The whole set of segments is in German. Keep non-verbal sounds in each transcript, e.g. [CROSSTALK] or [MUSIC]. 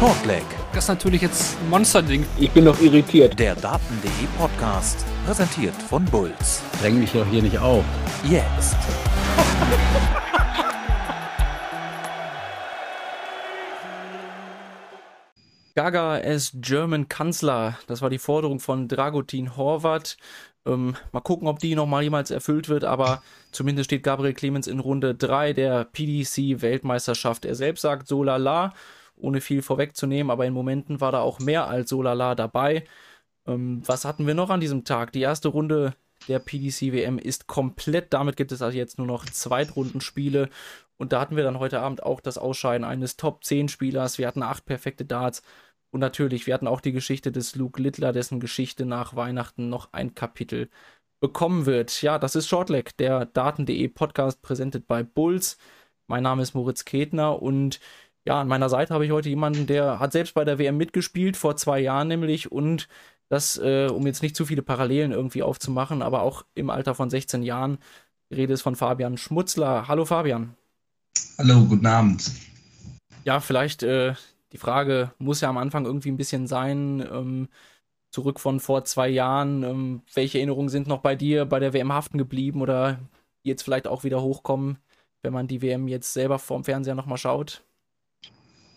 Shortleg. Das ist natürlich jetzt ein Monsterding. Ich bin noch irritiert. Der Daten.de Podcast, präsentiert von Bulls. Dräng mich doch hier nicht auf. Jetzt. [LAUGHS] Gaga as German Kanzler. Das war die Forderung von Dragutin Horvath. Ähm, mal gucken, ob die nochmal jemals erfüllt wird, aber zumindest steht Gabriel Clemens in Runde 3 der PDC-Weltmeisterschaft. Er selbst sagt so lala, ohne viel vorwegzunehmen, aber in Momenten war da auch mehr als so lala dabei. Ähm, was hatten wir noch an diesem Tag? Die erste Runde der PDC-WM ist komplett. Damit gibt es also jetzt nur noch Zweitrundenspiele. Und da hatten wir dann heute Abend auch das Ausscheiden eines Top-10-Spielers. Wir hatten acht perfekte Darts. Und natürlich, wir hatten auch die Geschichte des Luke Littler, dessen Geschichte nach Weihnachten noch ein Kapitel bekommen wird. Ja, das ist Shortleg, der Daten.de Podcast, präsentiert bei Bulls. Mein Name ist Moritz Ketner und ja, an meiner Seite habe ich heute jemanden, der hat selbst bei der WM mitgespielt, vor zwei Jahren nämlich und das, äh, um jetzt nicht zu viele Parallelen irgendwie aufzumachen, aber auch im Alter von 16 Jahren. Die Rede ist von Fabian Schmutzler. Hallo Fabian. Hallo, guten Abend. Ja, vielleicht äh, die Frage muss ja am Anfang irgendwie ein bisschen sein, ähm, zurück von vor zwei Jahren, ähm, welche Erinnerungen sind noch bei dir bei der WM haften geblieben oder jetzt vielleicht auch wieder hochkommen, wenn man die WM jetzt selber vorm Fernseher nochmal schaut?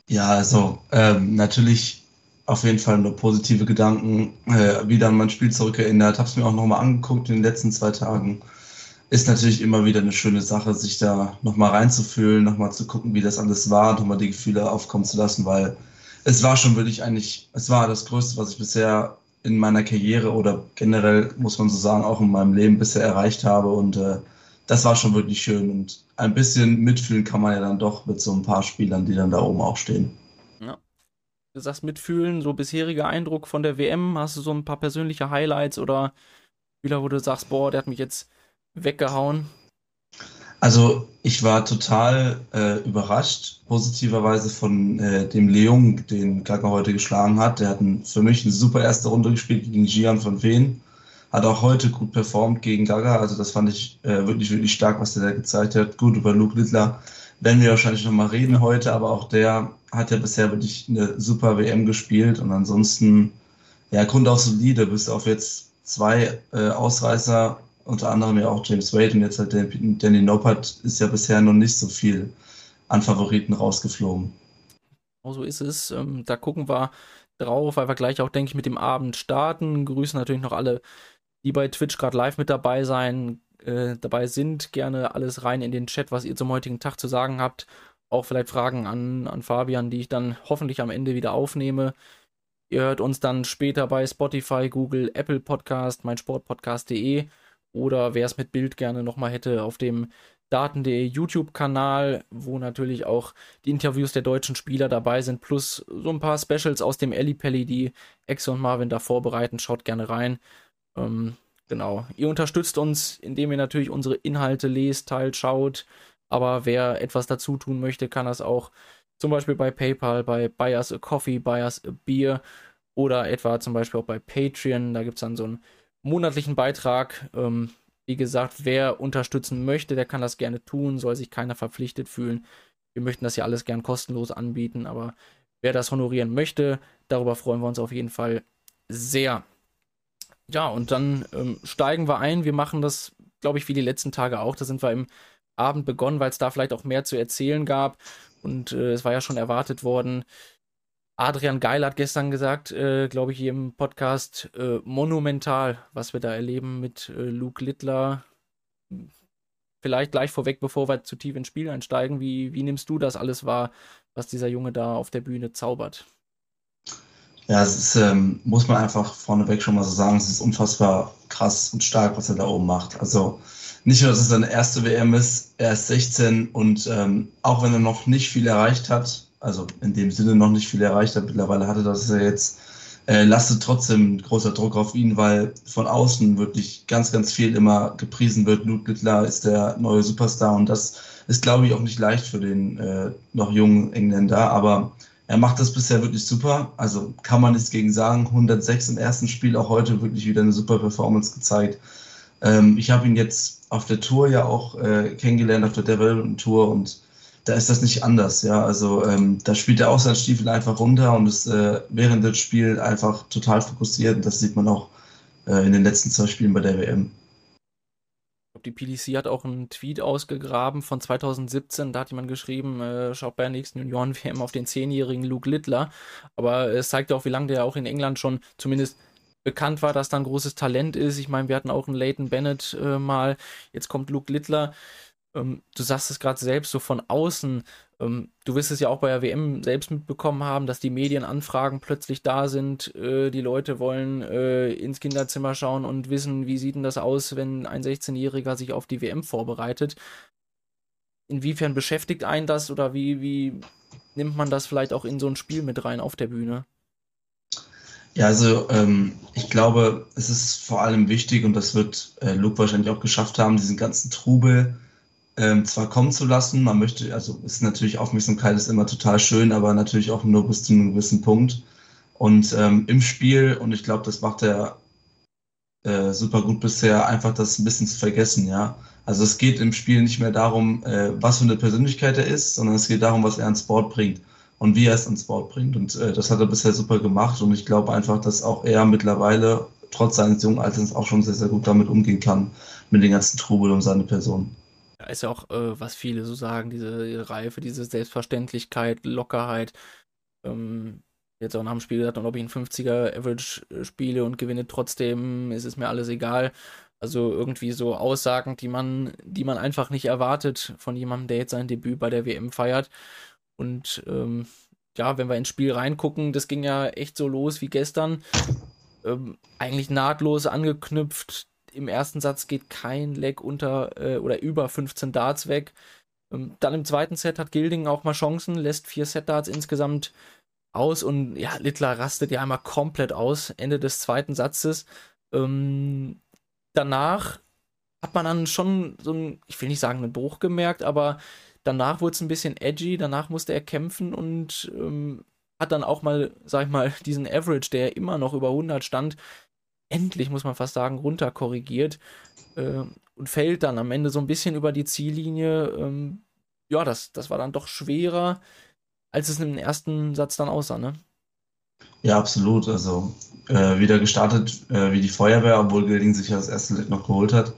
Ja, also ähm, natürlich auf jeden Fall nur positive Gedanken, äh, wieder an mein Spiel zurückerinnert, habe es mir auch nochmal angeguckt in den letzten zwei Tagen. Ist natürlich immer wieder eine schöne Sache, sich da nochmal reinzufühlen, nochmal zu gucken, wie das alles war, nochmal die Gefühle aufkommen zu lassen, weil es war schon wirklich eigentlich, es war das Größte, was ich bisher in meiner Karriere oder generell, muss man so sagen, auch in meinem Leben bisher erreicht habe. Und äh, das war schon wirklich schön und ein bisschen mitfühlen kann man ja dann doch mit so ein paar Spielern, die dann da oben auch stehen. Ja. Du sagst mitfühlen, so bisheriger Eindruck von der WM, hast du so ein paar persönliche Highlights oder Spieler, wo du sagst, boah, der hat mich jetzt weggehauen? Also ich war total äh, überrascht, positiverweise von äh, dem Leung, den Gaga heute geschlagen hat. Der hat ein, für mich eine super erste Runde gespielt gegen Gian von Wien. Hat auch heute gut performt gegen Gaga. Also das fand ich äh, wirklich, wirklich stark, was der da gezeigt hat. Gut, über Luke Littler werden wir wahrscheinlich nochmal reden heute, aber auch der hat ja bisher wirklich eine super WM gespielt. Und ansonsten, ja, Grund auch solide, bis auf jetzt zwei äh, Ausreißer unter anderem ja auch James Wade und jetzt halt Danny Noppert ist ja bisher noch nicht so viel an Favoriten rausgeflogen. Genau so ist es. Ähm, da gucken wir drauf, weil wir gleich auch, denke ich, mit dem Abend starten. Grüßen natürlich noch alle, die bei Twitch gerade live mit dabei sein, äh, dabei sind. Gerne alles rein in den Chat, was ihr zum heutigen Tag zu sagen habt. Auch vielleicht Fragen an, an Fabian, die ich dann hoffentlich am Ende wieder aufnehme. Ihr hört uns dann später bei Spotify, Google, Apple Podcast, meinsportpodcast.de oder wer es mit Bild gerne nochmal hätte, auf dem Daten.de YouTube-Kanal, wo natürlich auch die Interviews der deutschen Spieler dabei sind, plus so ein paar Specials aus dem Ellipelli, die Exe und Marvin da vorbereiten. Schaut gerne rein. Ähm, genau. Ihr unterstützt uns, indem ihr natürlich unsere Inhalte lest, teilt, schaut. Aber wer etwas dazu tun möchte, kann das auch zum Beispiel bei PayPal, bei Buy Us a Coffee, Buy Us a Beer oder etwa zum Beispiel auch bei Patreon. Da gibt es dann so ein monatlichen Beitrag. Ähm, wie gesagt, wer unterstützen möchte, der kann das gerne tun, soll sich keiner verpflichtet fühlen. Wir möchten das ja alles gern kostenlos anbieten, aber wer das honorieren möchte, darüber freuen wir uns auf jeden Fall sehr. Ja, und dann ähm, steigen wir ein. Wir machen das, glaube ich, wie die letzten Tage auch. Da sind wir im Abend begonnen, weil es da vielleicht auch mehr zu erzählen gab. Und äh, es war ja schon erwartet worden, Adrian Geil hat gestern gesagt, äh, glaube ich, hier im Podcast, äh, monumental, was wir da erleben mit äh, Luke Littler. Vielleicht gleich vorweg, bevor wir zu tief ins Spiel einsteigen, wie, wie nimmst du das alles wahr, was dieser Junge da auf der Bühne zaubert? Ja, es ist, ähm, muss man einfach vorneweg schon mal so sagen, es ist unfassbar krass und stark, was er da oben macht. Also nicht nur, dass es seine erste WM ist, er ist 16 und ähm, auch wenn er noch nicht viel erreicht hat, also in dem Sinne noch nicht viel erreicht hat. Mittlerweile hatte das ja jetzt, äh, lastet trotzdem großer Druck auf ihn, weil von außen wirklich ganz, ganz viel immer gepriesen wird. Luke Littler ist der neue Superstar und das ist, glaube ich, auch nicht leicht für den äh, noch jungen Engländer, aber er macht das bisher wirklich super. Also kann man nichts gegen sagen. 106 im ersten Spiel, auch heute wirklich wieder eine super Performance gezeigt. Ähm, ich habe ihn jetzt auf der Tour ja auch äh, kennengelernt, auf der Development Tour und da ist das nicht anders. Ja, also ähm, da spielt er auch seinen Stiefel einfach runter und ist äh, während des Spiels einfach total fokussiert. Und das sieht man auch äh, in den letzten zwei Spielen bei der WM. Die PDC hat auch einen Tweet ausgegraben von 2017. Da hat jemand geschrieben, äh, schaut bei der nächsten Junioren-WM auf den zehnjährigen Luke Littler. Aber es zeigt auch, wie lange der auch in England schon zumindest bekannt war, dass da ein großes Talent ist. Ich meine, wir hatten auch einen Leighton Bennett äh, mal. Jetzt kommt Luke Littler. Ähm, du sagst es gerade selbst so von außen. Ähm, du wirst es ja auch bei der WM selbst mitbekommen haben, dass die Medienanfragen plötzlich da sind. Äh, die Leute wollen äh, ins Kinderzimmer schauen und wissen, wie sieht denn das aus, wenn ein 16-Jähriger sich auf die WM vorbereitet. Inwiefern beschäftigt einen das oder wie, wie nimmt man das vielleicht auch in so ein Spiel mit rein auf der Bühne? Ja, also ähm, ich glaube, es ist vor allem wichtig und das wird äh, Luke wahrscheinlich auch geschafft haben, diesen ganzen Trubel ähm, zwar kommen zu lassen. Man möchte, also ist natürlich Aufmerksamkeit ist immer total schön, aber natürlich auch nur bis zu einem gewissen Punkt. Und ähm, im Spiel, und ich glaube, das macht er äh, super gut bisher, einfach das ein bisschen zu vergessen, ja. Also es geht im Spiel nicht mehr darum, äh, was für eine Persönlichkeit er ist, sondern es geht darum, was er ans Board bringt und wie er es ans Board bringt. Und äh, das hat er bisher super gemacht. Und ich glaube einfach, dass auch er mittlerweile, trotz seines jungen Alters, auch schon sehr, sehr gut damit umgehen kann, mit den ganzen Trubel um seine Person. Ist ja auch, äh, was viele so sagen, diese Reife, diese Selbstverständlichkeit, Lockerheit. Ähm, jetzt auch nach dem Spiel gesagt, und ob ich einen 50er Average äh, spiele und gewinne trotzdem, ist es mir alles egal. Also irgendwie so Aussagen, die man, die man einfach nicht erwartet von jemandem, der jetzt sein Debüt bei der WM feiert. Und ähm, ja, wenn wir ins Spiel reingucken, das ging ja echt so los wie gestern. Ähm, eigentlich nahtlos angeknüpft im ersten Satz geht kein Leck unter äh, oder über 15 Darts weg. Ähm, dann im zweiten Set hat Gilding auch mal Chancen, lässt vier Set-Darts insgesamt aus und ja, Littler rastet ja einmal komplett aus, Ende des zweiten Satzes. Ähm, danach hat man dann schon so ein, ich will nicht sagen, einen Bruch gemerkt, aber danach wurde es ein bisschen edgy, danach musste er kämpfen und ähm, hat dann auch mal, sag ich mal, diesen Average, der immer noch über 100 stand, endlich, muss man fast sagen, runterkorrigiert äh, und fällt dann am Ende so ein bisschen über die Ziellinie. Ähm, ja, das, das war dann doch schwerer, als es im ersten Satz dann aussah, ne? Ja, absolut. Also äh, wieder gestartet äh, wie die Feuerwehr, obwohl Gilding sich ja das erste Lied noch geholt hat.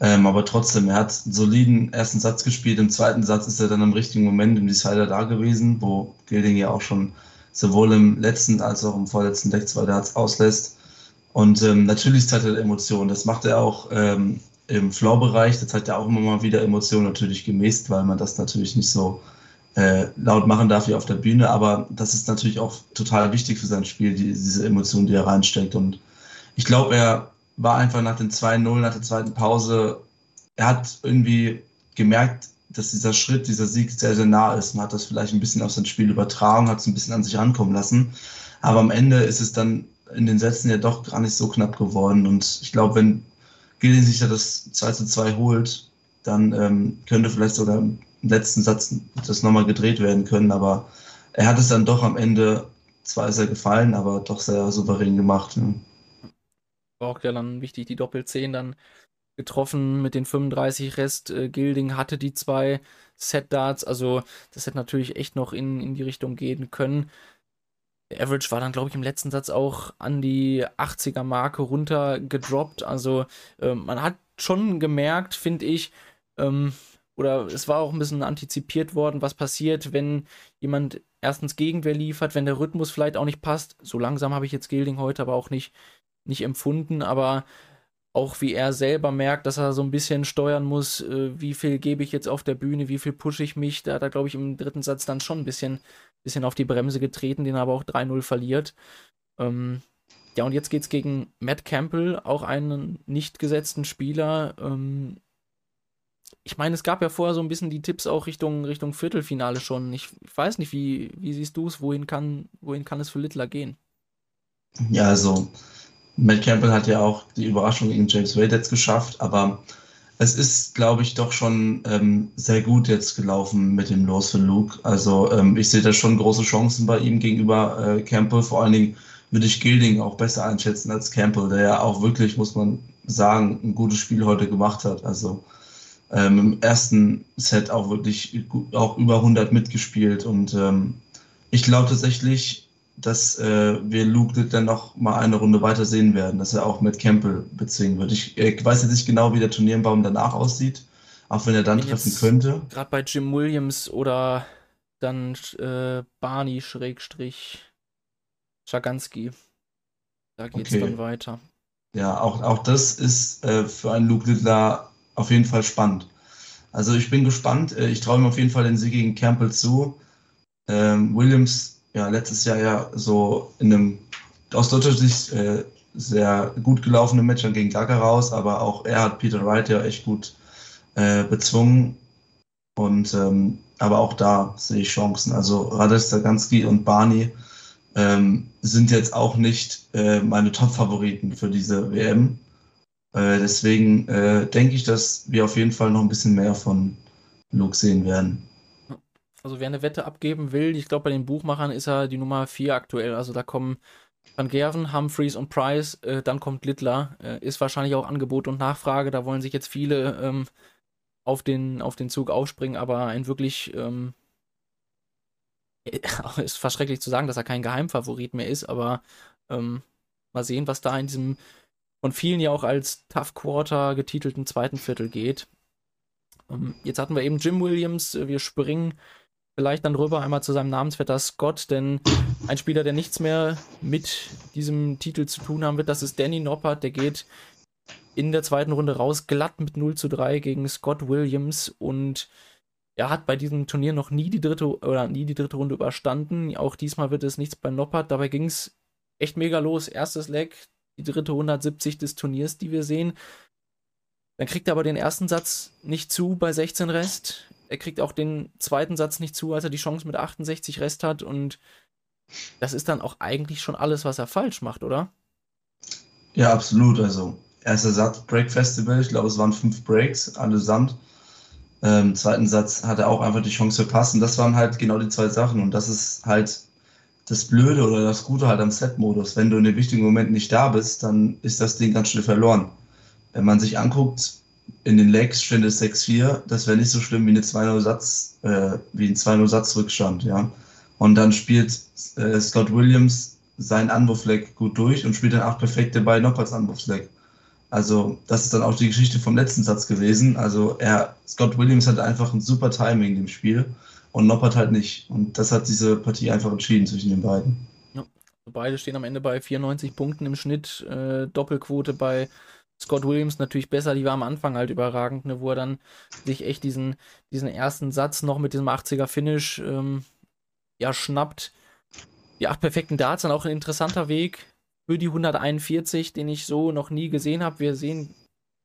Ähm, aber trotzdem, er hat einen soliden ersten Satz gespielt. Im zweiten Satz ist er dann im richtigen Moment im Decider da gewesen, wo Gilding ja auch schon sowohl im letzten als auch im vorletzten Deck zwei Darts auslässt. Und ähm, natürlich zeigt er Emotionen. Das macht er auch ähm, im Floor-Bereich. Da zeigt er auch immer mal wieder Emotionen, natürlich gemäßt, weil man das natürlich nicht so äh, laut machen darf wie auf der Bühne. Aber das ist natürlich auch total wichtig für sein Spiel, die, diese Emotionen, die er reinsteckt. Und ich glaube, er war einfach nach den 2-0, nach der zweiten Pause, er hat irgendwie gemerkt, dass dieser Schritt, dieser Sieg sehr, sehr nah ist Man hat das vielleicht ein bisschen auf sein Spiel übertragen, hat es ein bisschen an sich ankommen lassen. Aber am Ende ist es dann in den Sätzen ja doch gar nicht so knapp geworden. Und ich glaube, wenn Gilden sich ja das 2 zu 2 holt, dann ähm, könnte vielleicht sogar im letzten Satz das nochmal gedreht werden können. Aber er hat es dann doch am Ende, zwar ist er gefallen, aber doch sehr souverän gemacht. Ne? War auch ja dann wichtig, die Doppel-10 dann getroffen mit den 35 Rest. Äh, Gilding hatte die zwei Set-Darts, also das hätte natürlich echt noch in, in die Richtung gehen können. Average war dann, glaube ich, im letzten Satz auch an die 80er-Marke runtergedroppt. Also äh, man hat schon gemerkt, finde ich, ähm, oder es war auch ein bisschen antizipiert worden, was passiert, wenn jemand erstens Gegenwehr liefert, wenn der Rhythmus vielleicht auch nicht passt. So langsam habe ich jetzt Gilding heute aber auch nicht, nicht empfunden, aber auch wie er selber merkt, dass er so ein bisschen steuern muss, äh, wie viel gebe ich jetzt auf der Bühne, wie viel pushe ich mich. Da hat er, glaube ich, im dritten Satz dann schon ein bisschen, bisschen auf die Bremse getreten, den er aber auch 3-0 verliert. Ähm, ja, und jetzt geht es gegen Matt Campbell, auch einen nicht gesetzten Spieler. Ähm, ich meine, es gab ja vorher so ein bisschen die Tipps auch Richtung, Richtung Viertelfinale schon. Ich, ich weiß nicht, wie, wie siehst du es? Wohin kann, wohin kann es für Littler gehen? Ja, also Matt Campbell hat ja auch die Überraschung gegen James Wade jetzt geschafft, aber es ist, glaube ich, doch schon ähm, sehr gut jetzt gelaufen mit dem Los für Luke. Also ähm, ich sehe da schon große Chancen bei ihm gegenüber äh, Campbell. Vor allen Dingen würde ich Gilding auch besser einschätzen als Campbell, der ja auch wirklich, muss man sagen, ein gutes Spiel heute gemacht hat. Also ähm, im ersten Set auch wirklich auch über 100 mitgespielt und ähm, ich glaube tatsächlich, dass äh, wir Luke dann noch mal eine Runde weiter sehen werden, dass er auch mit Campbell bezwingen wird. Ich äh, weiß jetzt nicht genau, wie der Turnierbaum danach aussieht, auch wenn er dann treffen könnte. Gerade bei Jim Williams oder dann äh, Barney Schrägstrich Schaganski. Da geht es okay. dann weiter. Ja, auch, auch das ist äh, für einen Luke Littler auf jeden Fall spannend. Also ich bin gespannt. Äh, ich traue ihm auf jeden Fall den Sieg gegen Campbell zu. Ähm, Williams, ja, letztes Jahr ja so in einem aus deutscher Sicht äh, sehr gut gelaufenen Match gegen Gaga raus, aber auch er hat Peter Wright ja echt gut äh, bezwungen. Und ähm, aber auch da sehe ich Chancen. Also Radesh Zaganski und Barney ähm, sind jetzt auch nicht äh, meine Top-Favoriten für diese WM. Äh, deswegen äh, denke ich, dass wir auf jeden Fall noch ein bisschen mehr von Luke sehen werden. Also wer eine Wette abgeben will, ich glaube bei den Buchmachern ist er die Nummer 4 aktuell. Also da kommen Van Gerven, Humphreys und Price, äh, dann kommt Littler. Äh, ist wahrscheinlich auch Angebot und Nachfrage. Da wollen sich jetzt viele ähm, auf, den, auf den Zug aufspringen, aber ein wirklich ähm, [LAUGHS] ist fast schrecklich zu sagen, dass er kein Geheimfavorit mehr ist, aber ähm, mal sehen, was da in diesem von vielen ja auch als Tough Quarter getitelten zweiten Viertel geht. Ähm, jetzt hatten wir eben Jim Williams, äh, wir springen vielleicht dann rüber einmal zu seinem Namensvetter Scott, denn ein Spieler, der nichts mehr mit diesem Titel zu tun haben wird, das ist Danny Noppert, der geht in der zweiten Runde raus, glatt mit 0 zu 3 gegen Scott Williams und er hat bei diesem Turnier noch nie die dritte oder nie die dritte Runde überstanden. Auch diesmal wird es nichts bei Noppert. Dabei ging es echt mega los. Erstes Leg, die dritte 170 des Turniers, die wir sehen. Dann kriegt er aber den ersten Satz nicht zu bei 16 Rest. Er kriegt auch den zweiten Satz nicht zu, als er die Chance mit 68 Rest hat. Und das ist dann auch eigentlich schon alles, was er falsch macht, oder? Ja, absolut. Also, erster Satz, Break Festival. Ich glaube, es waren fünf Breaks allesamt. Ähm, zweiten Satz hat er auch einfach die Chance verpasst. Und das waren halt genau die zwei Sachen. Und das ist halt das Blöde oder das Gute halt am Set-Modus. Wenn du in den wichtigen Momenten nicht da bist, dann ist das Ding ganz schnell verloren. Wenn man sich anguckt, in den Legs steht es 6-4, das wäre nicht so schlimm wie eine 2-0-Satz, äh, wie ein 2-0-Satz-Rückstand, ja. Und dann spielt äh, Scott Williams seinen Anwurfleck gut durch und spielt dann auch perfekte bei Nopperts Anwurfleck. Also, das ist dann auch die Geschichte vom letzten Satz gewesen. Also, er, Scott Williams hatte einfach ein super Timing im Spiel und Noppert halt nicht. Und das hat diese Partie einfach entschieden zwischen den beiden. Ja, beide stehen am Ende bei 94 Punkten im Schnitt. Äh, Doppelquote bei Scott Williams natürlich besser. Die war am Anfang halt überragend, ne, wo er dann sich echt diesen, diesen ersten Satz noch mit diesem 80er Finish ähm, ja, schnappt. Die acht perfekten Darts sind auch ein interessanter Weg für die 141, den ich so noch nie gesehen habe. Wir sehen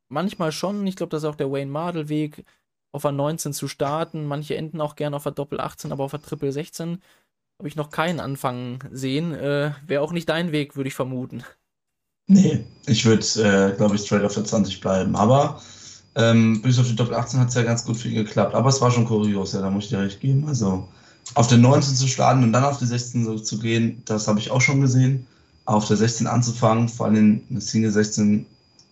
manchmal schon, ich glaube, das ist auch der Wayne Mardell Weg, auf der 19 zu starten. Manche enden auch gerne auf der Doppel 18, aber auf der Triple 16 habe ich noch keinen Anfang sehen. Äh, Wäre auch nicht dein Weg, würde ich vermuten. Nee, ich würde, äh, glaube ich, straight auf der 20 bleiben. Aber ähm, bis auf die Doppel 18 hat es ja ganz gut für ihn geklappt. Aber es war schon kurios, ja, da muss ich dir recht geben. Also auf der 19 zu starten und dann auf die 16 so zu gehen, das habe ich auch schon gesehen auf der 16 anzufangen, vor allem in der Single 16,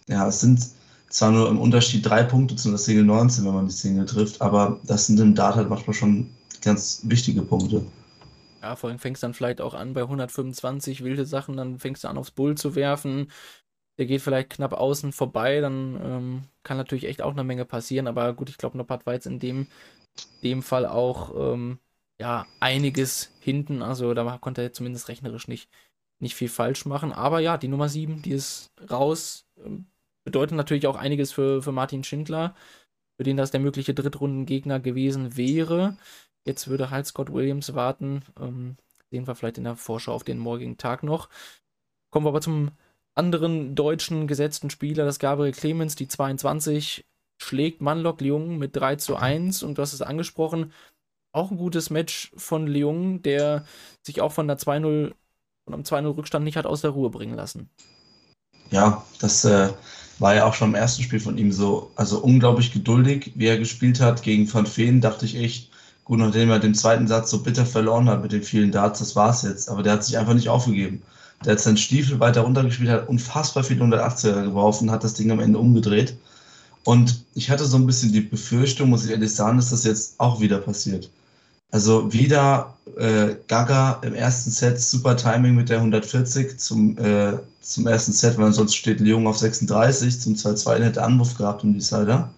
ja, es sind zwar nur im Unterschied drei Punkte zu der Single 19, wenn man die Single trifft, aber das sind im Dart halt manchmal schon ganz wichtige Punkte. Ja, vor allem fängst dann vielleicht auch an bei 125 wilde Sachen, dann fängst du an aufs Bull zu werfen. Der geht vielleicht knapp außen vorbei, dann ähm, kann natürlich echt auch eine Menge passieren, aber gut, ich glaube, Noppert war jetzt in dem, dem Fall auch ähm, ja einiges hinten, also da konnte er zumindest rechnerisch nicht, nicht viel falsch machen. Aber ja, die Nummer 7, die ist raus. Ähm, bedeutet natürlich auch einiges für, für Martin Schindler, für den das der mögliche Drittrundengegner gewesen wäre. Jetzt würde halt Scott Williams warten. Ähm, sehen wir vielleicht in der Vorschau auf den morgigen Tag noch. Kommen wir aber zum anderen deutschen gesetzten Spieler, das Gabriel Clemens, die 22, schlägt Manlock Leung mit 3 zu 1 und du hast es angesprochen, auch ein gutes Match von Leung, der sich auch von der 2-0 und am 2-0 Rückstand nicht hat aus der Ruhe bringen lassen. Ja, das äh, war ja auch schon im ersten Spiel von ihm so, also unglaublich geduldig, wie er gespielt hat gegen Van Feen, dachte ich echt, gut, nachdem er den zweiten Satz so bitter verloren hat mit den vielen Darts, das war's jetzt, aber der hat sich einfach nicht aufgegeben. Der hat seinen Stiefel weiter runtergespielt, hat unfassbar viel 180er geworfen, hat das Ding am Ende umgedreht. Und ich hatte so ein bisschen die Befürchtung, muss ich ehrlich sagen, dass das jetzt auch wieder passiert. Also wieder äh, Gaga im ersten Set, super Timing mit der 140 zum, äh, zum ersten Set, weil sonst steht Leon auf 36, zum 2-2 hätte Anwurf gehabt um die Sider.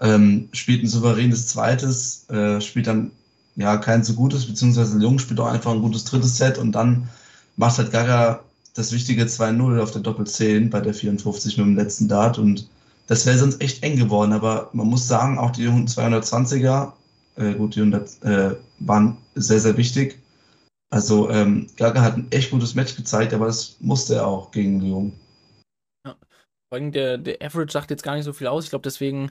Ähm, spielt ein souveränes zweites, äh, spielt dann ja kein so gutes, beziehungsweise Leon spielt auch einfach ein gutes drittes Set und dann macht halt Gaga das wichtige 2-0 auf der Doppel 10 bei der 54 mit dem letzten Dart und das wäre sonst echt eng geworden, aber man muss sagen, auch die 220er, äh, gut, die 100 äh, waren sehr, sehr wichtig. Also ähm, Gaga hat ein echt gutes Match gezeigt, aber das musste er auch gegen Lyon. Ja. Vor allem der, der Average sagt jetzt gar nicht so viel aus. Ich glaube, deswegen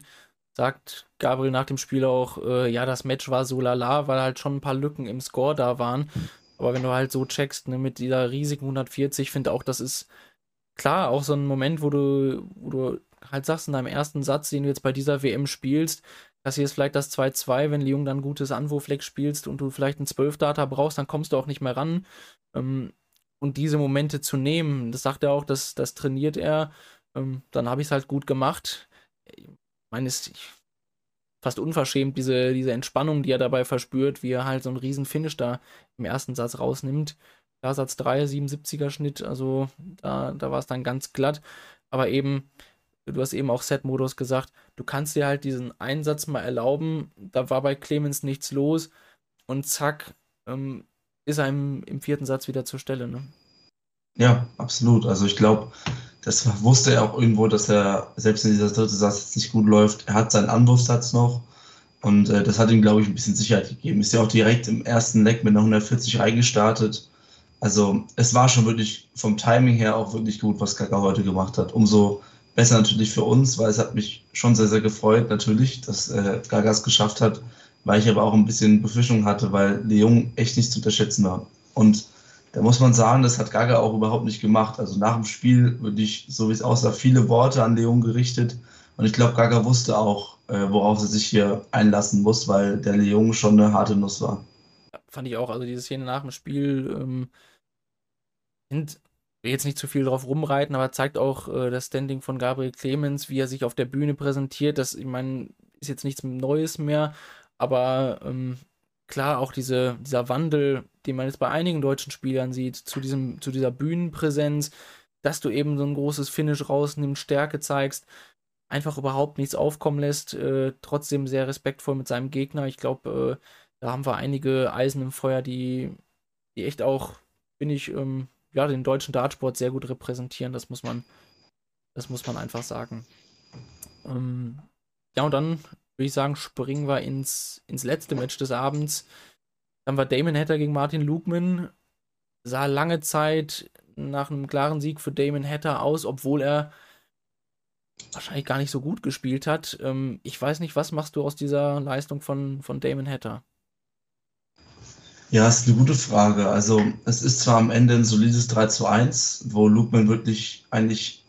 sagt Gabriel nach dem Spiel auch, äh, ja, das Match war so lala, weil halt schon ein paar Lücken im Score da waren. Aber wenn du halt so checkst, ne, mit dieser riesigen 140, finde auch, das ist klar auch so ein Moment, wo du, wo du halt sagst in deinem ersten Satz, den du jetzt bei dieser WM spielst, dass hier ist vielleicht das 2-2, wenn Lyon dann gutes Anwurfleck spielst und du vielleicht einen 12-Data brauchst, dann kommst du auch nicht mehr ran. Ähm, und diese Momente zu nehmen, das sagt er auch, das, das trainiert er. Ähm, dann habe ich es halt gut gemacht. Meine, ist fast unverschämt, diese, diese Entspannung, die er dabei verspürt, wie er halt so einen riesen Finish da im ersten Satz rausnimmt. Da Satz 3, 77er Schnitt, also da, da war es dann ganz glatt. Aber eben, du hast eben auch Set-Modus gesagt, du kannst dir halt diesen Einsatz mal erlauben. Da war bei Clemens nichts los und zack, ähm, ist einem im vierten Satz wieder zur Stelle. Ne? Ja, absolut. Also ich glaube, das wusste er auch irgendwo, dass er selbst in dieser dritte Satz jetzt nicht gut läuft. Er hat seinen Anwurfsatz noch und äh, das hat ihm, glaube ich, ein bisschen Sicherheit gegeben. Ist ja auch direkt im ersten Leck mit einer 140 reingestartet. Also es war schon wirklich vom Timing her auch wirklich gut, was Kaka heute gemacht hat. Umso besser natürlich für uns, weil es hat mich schon sehr, sehr gefreut, natürlich, dass äh, Gaga es geschafft hat, weil ich aber auch ein bisschen Befürchtung hatte, weil Leon echt nicht zu unterschätzen war. Und da muss man sagen, das hat Gaga auch überhaupt nicht gemacht. Also nach dem Spiel würde ich, so wie es aussah, viele Worte an Leon gerichtet. Und ich glaube, Gaga wusste auch, äh, worauf sie sich hier einlassen muss, weil der Leon schon eine harte Nuss war. Ja, fand ich auch. Also diese Szene nach dem Spiel ähm, sind will jetzt nicht zu viel drauf rumreiten, aber zeigt auch äh, das Standing von Gabriel Clemens, wie er sich auf der Bühne präsentiert. Das, ich meine, ist jetzt nichts Neues mehr, aber ähm, klar, auch diese, dieser Wandel, den man jetzt bei einigen deutschen Spielern sieht, zu, diesem, zu dieser Bühnenpräsenz, dass du eben so ein großes Finish rausnimmst, Stärke zeigst, einfach überhaupt nichts aufkommen lässt, äh, trotzdem sehr respektvoll mit seinem Gegner. Ich glaube, äh, da haben wir einige Eisen im Feuer, die, die echt auch, finde ich, ähm, ja, den deutschen Dartsport sehr gut repräsentieren. Das muss man, das muss man einfach sagen. Ähm, ja, und dann würde ich sagen, springen wir ins, ins letzte Match des Abends. Dann war Damon Hatter gegen Martin Lugman. Sah lange Zeit nach einem klaren Sieg für Damon Hatter aus, obwohl er wahrscheinlich gar nicht so gut gespielt hat. Ähm, ich weiß nicht, was machst du aus dieser Leistung von, von Damon Hatter? Ja, ist eine gute Frage. Also, es ist zwar am Ende ein solides 3 zu 1, wo Lukeman wirklich eigentlich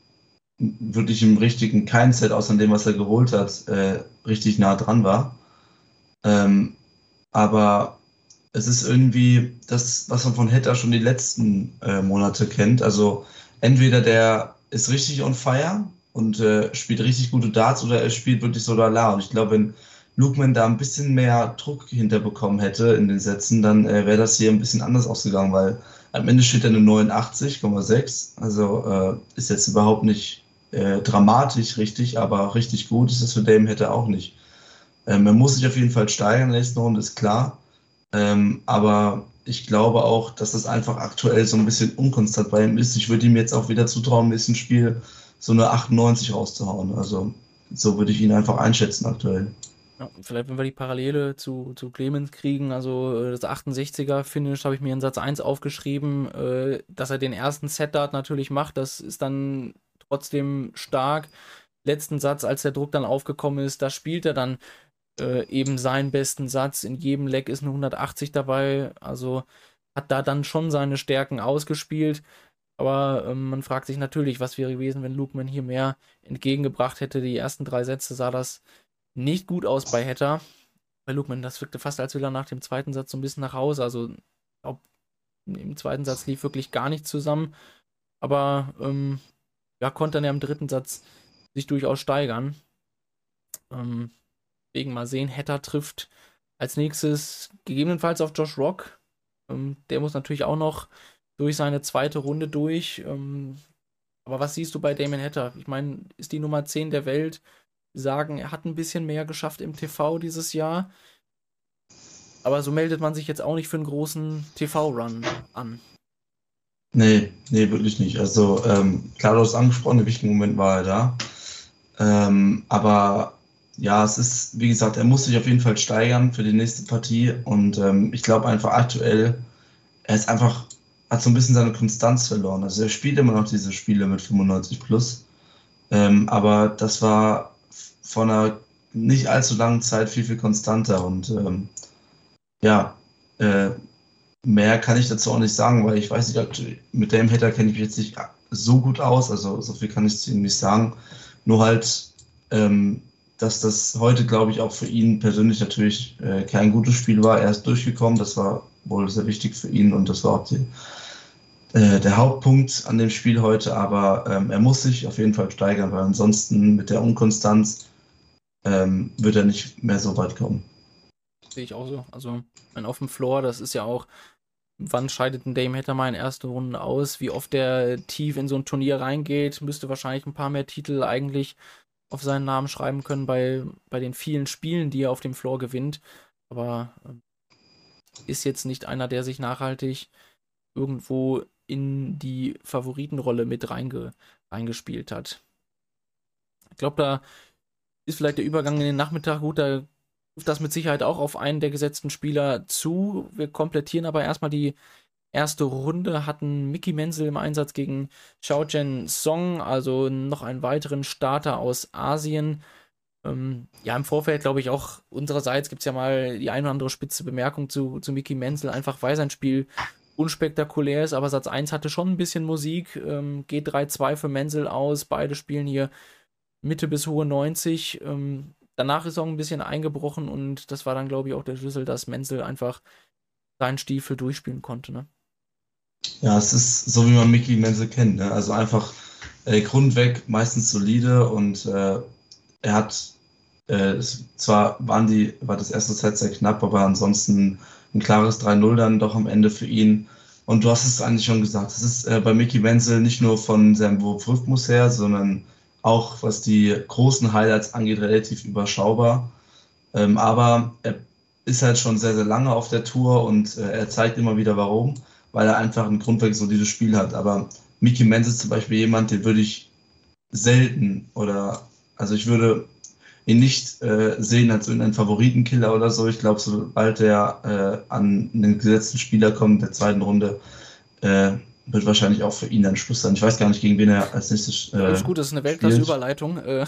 wirklich im richtigen kein Set außer dem, was er geholt hat, äh, richtig nah dran war. Ähm, aber es ist irgendwie das, was man von Hatter schon die letzten äh, Monate kennt. Also entweder der ist richtig on fire und äh, spielt richtig gute Darts oder er spielt wirklich so lala. Und ich glaube, wenn Lukeman da ein bisschen mehr Druck hinterbekommen hätte in den Sätzen, dann äh, wäre das hier ein bisschen anders ausgegangen, weil am Ende steht er eine 89,6. Also äh, ist jetzt überhaupt nicht äh, dramatisch richtig, aber richtig gut ist es für Dame hätte auch nicht. Ähm, er muss sich auf jeden Fall steigern in der nächsten Runde, ist klar. Ähm, aber ich glaube auch, dass das einfach aktuell so ein bisschen unkonstant bei ihm ist. Ich würde ihm jetzt auch wieder zutrauen, ein bisschen Spiel so eine 98 rauszuhauen. Also so würde ich ihn einfach einschätzen aktuell. Ja, vielleicht, wenn wir die Parallele zu, zu Clemens kriegen, also äh, das 68er-Finish habe ich mir in Satz 1 aufgeschrieben, äh, dass er den ersten Set-Dart natürlich macht, das ist dann trotzdem stark. Letzten Satz, als der Druck dann aufgekommen ist, da spielt er dann äh, eben seinen besten Satz. In jedem Leck ist eine 180 dabei, also hat da dann schon seine Stärken ausgespielt. Aber ähm, man fragt sich natürlich, was wäre gewesen, wenn Lukeman hier mehr entgegengebracht hätte. Die ersten drei Sätze sah das nicht gut aus bei Hatter. Bei Lukman, das wirkte fast, als will er nach dem zweiten Satz so ein bisschen nach Hause. Also, ob im zweiten Satz lief wirklich gar nichts zusammen. Aber ähm, ja, konnte dann ja im dritten Satz sich durchaus steigern. Ähm, wegen mal sehen, Hatter trifft als nächstes gegebenenfalls auf Josh Rock. Ähm, der muss natürlich auch noch durch seine zweite Runde durch. Ähm, aber was siehst du bei Damon Hatter? Ich meine, ist die Nummer 10 der Welt. Sagen, er hat ein bisschen mehr geschafft im TV dieses Jahr. Aber so meldet man sich jetzt auch nicht für einen großen TV-Run an. Nee, nee, wirklich nicht. Also, ähm, klar, du hast angesprochen, im wichtigen Moment war er da. Ähm, aber ja, es ist, wie gesagt, er muss sich auf jeden Fall steigern für die nächste Partie. Und ähm, ich glaube einfach aktuell, er ist einfach, hat so ein bisschen seine Konstanz verloren. Also er spielt immer noch diese Spiele mit 95 plus. Ähm, aber das war vor einer nicht allzu langen Zeit viel, viel konstanter. Und ähm, ja, äh, mehr kann ich dazu auch nicht sagen, weil ich weiß nicht, mit dem Hater kenne ich mich jetzt nicht so gut aus. Also so viel kann ich zu ihm nicht sagen. Nur halt, ähm, dass das heute, glaube ich, auch für ihn persönlich natürlich äh, kein gutes Spiel war. Er ist durchgekommen, das war wohl sehr wichtig für ihn und das war auch die, äh, der Hauptpunkt an dem Spiel heute. Aber ähm, er muss sich auf jeden Fall steigern, weil ansonsten mit der Unkonstanz ähm, wird er nicht mehr so weit kommen. Sehe ich auch so. Also, mein auf dem Floor, das ist ja auch, wann scheidet ein Dame Hatter mal in ersten Runden aus? Wie oft der tief in so ein Turnier reingeht, müsste wahrscheinlich ein paar mehr Titel eigentlich auf seinen Namen schreiben können bei, bei den vielen Spielen, die er auf dem Floor gewinnt. Aber äh, ist jetzt nicht einer, der sich nachhaltig irgendwo in die Favoritenrolle mit reinge, reingespielt hat. Ich glaube, da ist vielleicht der Übergang in den Nachmittag gut. Da ruft das mit Sicherheit auch auf einen der gesetzten Spieler zu. Wir komplettieren aber erstmal die erste Runde hatten Mickey Menzel im Einsatz gegen Xiaojian Song, also noch einen weiteren Starter aus Asien. Ähm, ja, im Vorfeld glaube ich auch unsererseits gibt es ja mal die eine oder andere spitze Bemerkung zu, zu Mickey Menzel, einfach weil sein Spiel unspektakulär ist, aber Satz 1 hatte schon ein bisschen Musik, ähm, geht 3-2 für Menzel aus, beide spielen hier Mitte bis hohe 90. Ähm, danach ist auch ein bisschen eingebrochen und das war dann, glaube ich, auch der Schlüssel, dass Menzel einfach seinen Stiefel durchspielen konnte. Ne? Ja, es ist so, wie man Mickey Menzel kennt. Ne? Also einfach äh, grundweg meistens solide und äh, er hat äh, zwar waren die, war das erste Set sehr knapp, aber ansonsten ein klares 3-0 dann doch am Ende für ihn. Und du hast es eigentlich schon gesagt, es ist äh, bei Mickey Menzel nicht nur von seinem Wurfrhythmus her, sondern auch was die großen Highlights angeht, relativ überschaubar. Ähm, aber er ist halt schon sehr, sehr lange auf der Tour und äh, er zeigt immer wieder warum weil er einfach ein grundweg solides Spiel hat. Aber Mickey Menz ist zum Beispiel jemand, den würde ich selten oder also ich würde ihn nicht äh, sehen als irgendein Favoritenkiller oder so. Ich glaube, sobald er äh, an einen gesetzten Spieler kommt, der zweiten Runde, äh, wird wahrscheinlich auch für ihn dann Schluss sein. Ich weiß gar nicht, gegen wen er als nächstes. Äh, Alles gut, das ist eine Weltklasse-Überleitung. Äh,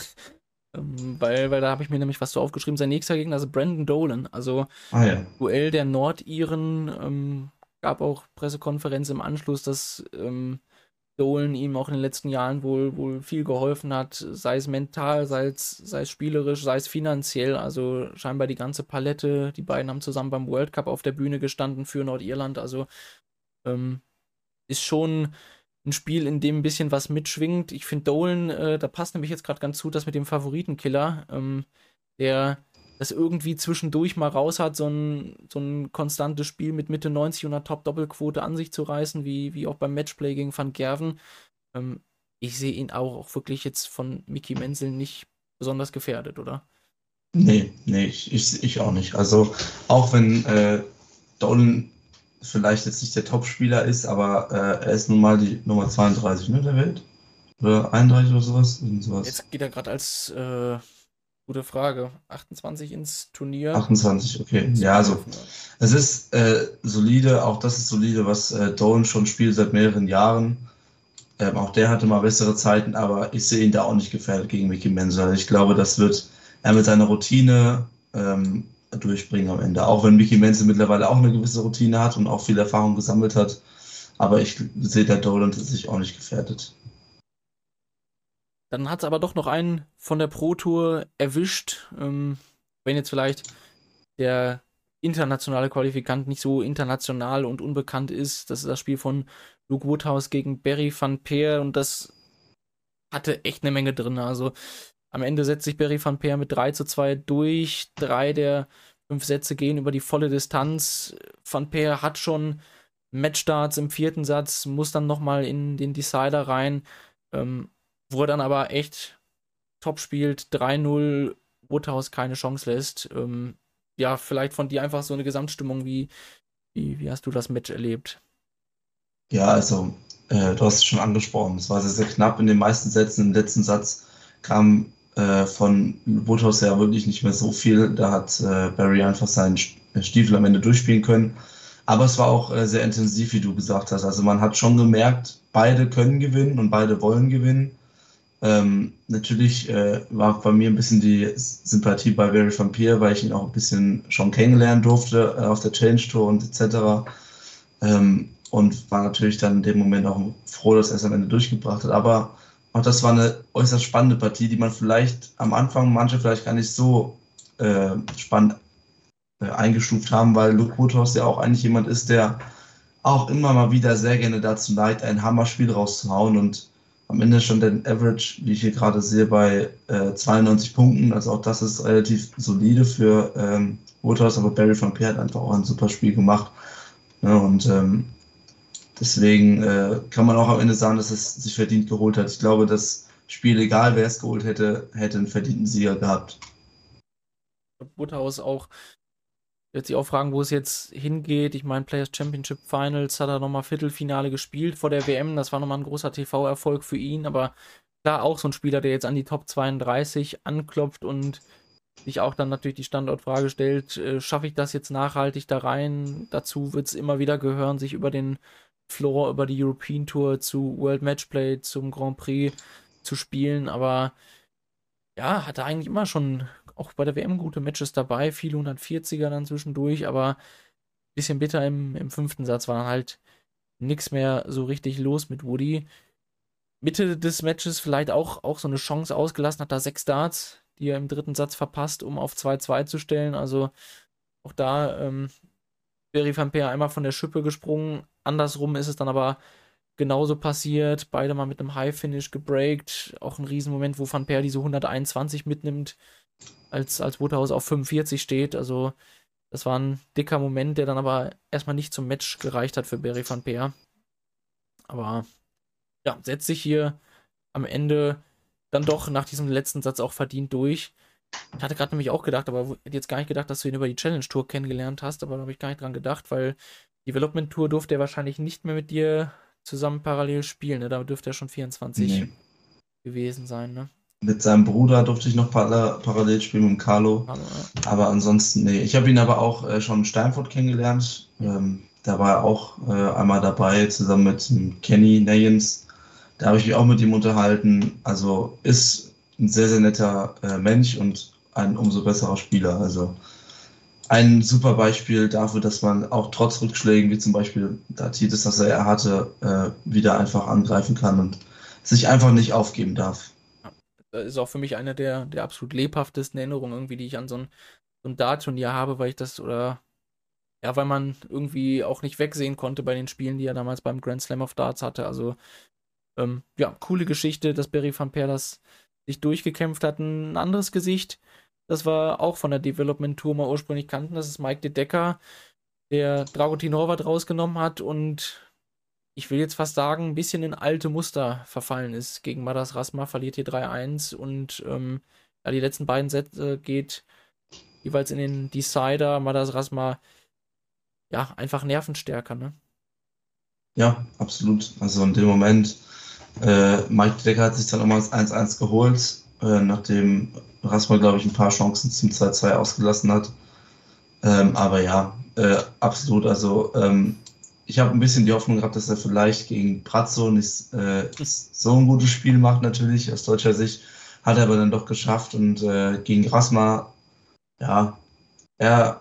ähm, weil, weil da habe ich mir nämlich was so aufgeschrieben. Sein nächster Gegner ist Brandon Dolan. Also ah, ja. Duell der Nordiren. Ähm, gab auch Pressekonferenz im Anschluss, dass ähm, Dolan ihm auch in den letzten Jahren wohl, wohl viel geholfen hat, sei es mental, sei es, sei es spielerisch, sei es finanziell. Also scheinbar die ganze Palette. Die beiden haben zusammen beim World Cup auf der Bühne gestanden für Nordirland. Also ähm, ist schon ein Spiel, in dem ein bisschen was mitschwingt. Ich finde Dolan, äh, da passt nämlich jetzt gerade ganz zu, das mit dem Favoritenkiller, ähm, der das irgendwie zwischendurch mal raus hat, so ein, so ein konstantes Spiel mit Mitte 90 und einer Top-Doppelquote an sich zu reißen, wie, wie auch beim Matchplay gegen Van Gerven. Ähm, ich sehe ihn auch, auch wirklich jetzt von Mickey Menzel nicht besonders gefährdet, oder? Nee, nee, ich, ich, ich auch nicht. Also auch wenn äh, Dolan vielleicht jetzt nicht der Top-Spieler ist, aber äh, er ist nun mal die Nummer 32 ne, der Welt. Oder 31 oder sowas. sowas. Jetzt geht er gerade als äh, Gute Frage. 28 ins Turnier. 28, okay. Ja, also es ist äh, solide, auch das ist solide, was äh, Dolan schon spielt seit mehreren Jahren. Ähm, auch der hatte mal bessere Zeiten, aber ich sehe ihn da auch nicht gefährdet gegen Mickey Menzel. Ich glaube, das wird er mit seiner Routine ähm, durchbringen am Ende. Auch wenn Mickey Menzel mittlerweile auch eine gewisse Routine hat und auch viel Erfahrung gesammelt hat. Aber ich sehe der Dolan sich auch nicht gefährdet. Dann hat es aber doch noch einen von der Pro Tour erwischt. Ähm, wenn jetzt vielleicht der internationale Qualifikant nicht so international und unbekannt ist. Das ist das Spiel von Luke Woodhouse gegen Barry van Peer und das hatte echt eine Menge drin. Also Am Ende setzt sich Barry van Peer mit 3 zu 2 durch. Drei der fünf Sätze gehen über die volle Distanz. Van Peer hat schon Matchstarts im vierten Satz, muss dann nochmal in den Decider rein, ähm, wo er dann aber echt top spielt. 3-0, Woodhouse keine Chance lässt. Ähm, ja, vielleicht von dir einfach so eine Gesamtstimmung. Wie, wie, wie hast du das Match erlebt? Ja, also, äh, du hast es schon angesprochen. Es war sehr, sehr knapp in den meisten Sätzen. Im letzten Satz kam äh, von Woodhouse ja wirklich nicht mehr so viel. Da hat äh, Barry einfach seinen äh, Stiefel am Ende durchspielen können. Aber es war auch äh, sehr intensiv, wie du gesagt hast. Also man hat schon gemerkt, beide können gewinnen und beide wollen gewinnen. Ähm, natürlich äh, war bei mir ein bisschen die Sympathie bei Barry van Pier, weil ich ihn auch ein bisschen schon kennenlernen durfte äh, auf der Change Tour und etc. Ähm, und war natürlich dann in dem Moment auch froh, dass er es am Ende durchgebracht hat. Aber auch das war eine äußerst spannende Partie, die man vielleicht am Anfang manche vielleicht gar nicht so äh, spannend äh, eingestuft haben, weil Luke Woodhouse ja auch eigentlich jemand ist, der auch immer mal wieder sehr gerne dazu neigt, ein Hammerspiel rauszuhauen und am Ende schon den Average, wie ich hier gerade sehe, bei äh, 92 Punkten. Also auch das ist relativ solide für ähm, Woodhouse, aber Barry van Peer hat einfach auch ein super Spiel gemacht. Ja, und ähm, Deswegen äh, kann man auch am Ende sagen, dass es sich verdient geholt hat. Ich glaube, das Spiel, egal wer es geholt hätte, hätte einen verdienten Sieger gehabt. Butterhaus auch wird sich auch fragen, wo es jetzt hingeht. Ich meine, Players Championship Finals hat er nochmal Viertelfinale gespielt vor der WM. Das war nochmal ein großer TV-Erfolg für ihn. Aber klar, auch so ein Spieler, der jetzt an die Top 32 anklopft und sich auch dann natürlich die Standortfrage stellt, äh, schaffe ich das jetzt nachhaltig da rein? Dazu wird es immer wieder gehören, sich über den Floor über die European Tour zu World Matchplay, zum Grand Prix zu spielen, aber ja, hatte eigentlich immer schon auch bei der WM gute Matches dabei, viele 140er dann zwischendurch, aber ein bisschen bitter im, im fünften Satz war dann halt nichts mehr so richtig los mit Woody. Mitte des Matches vielleicht auch, auch so eine Chance ausgelassen, hat da sechs Darts, die er im dritten Satz verpasst, um auf 2-2 zu stellen. Also auch da ähm, Barry Van Peer einmal von der Schippe gesprungen. Andersrum ist es dann aber genauso passiert. Beide mal mit einem High-Finish gebreakt. Auch ein Riesenmoment, wo Van Peer diese 121 mitnimmt, als, als Woodhouse auf 45 steht. Also, das war ein dicker Moment, der dann aber erstmal nicht zum Match gereicht hat für Barry Van Peer. Aber ja, setzt sich hier am Ende dann doch nach diesem letzten Satz auch verdient durch. Ich hatte gerade nämlich auch gedacht, aber hätte jetzt gar nicht gedacht, dass du ihn über die Challenge Tour kennengelernt hast, aber da habe ich gar nicht dran gedacht, weil Development Tour durfte er wahrscheinlich nicht mehr mit dir zusammen parallel spielen, ne? Da dürfte er schon 24 nee. gewesen sein, ne? Mit seinem Bruder durfte ich noch par parallel spielen mit Carlo. Aber ansonsten, nee. Ich habe ihn aber auch äh, schon in Steinfurt kennengelernt. Ähm, da war er auch äh, einmal dabei, zusammen mit Kenny Nayens. Da habe ich mich auch mit ihm unterhalten. Also ist ein sehr, sehr netter äh, Mensch und ein umso besserer Spieler. Also ein super Beispiel dafür, dass man auch trotz Rückschlägen, wie zum Beispiel da Titus, dass er hatte, äh, wieder einfach angreifen kann und sich einfach nicht aufgeben darf. Das ist auch für mich eine der, der absolut lebhaftesten Erinnerungen, irgendwie, die ich an so ein, so ein Dart-Turnier habe, weil ich das oder ja, weil man irgendwie auch nicht wegsehen konnte bei den Spielen, die er damals beim Grand Slam of Darts hatte. Also ähm, ja, coole Geschichte, dass Barry van Per das sich durchgekämpft hat. Ein anderes Gesicht, das war auch von der Development Tour mal ursprünglich kannten, das ist Mike de Decker, der Dragutin Horvath rausgenommen hat und ich will jetzt fast sagen, ein bisschen in alte Muster verfallen ist. Gegen Madas Rasma verliert hier 3-1 und ähm, ja, die letzten beiden Sätze geht jeweils in den Decider. Madas Rasma, ja, einfach nervenstärker, ne? Ja, absolut. Also in dem Moment äh, Mike Decker hat sich dann nochmal das 1-1 geholt, äh, nachdem Rasmus, glaube ich, ein paar Chancen zum 2-2 ausgelassen hat. Ähm, aber ja, äh, absolut. Also ähm, ich habe ein bisschen die Hoffnung gehabt, dass er vielleicht gegen Pratzo nicht äh, so ein gutes Spiel macht, natürlich aus deutscher Sicht. Hat er aber dann doch geschafft und äh, gegen Rasma, ja, er,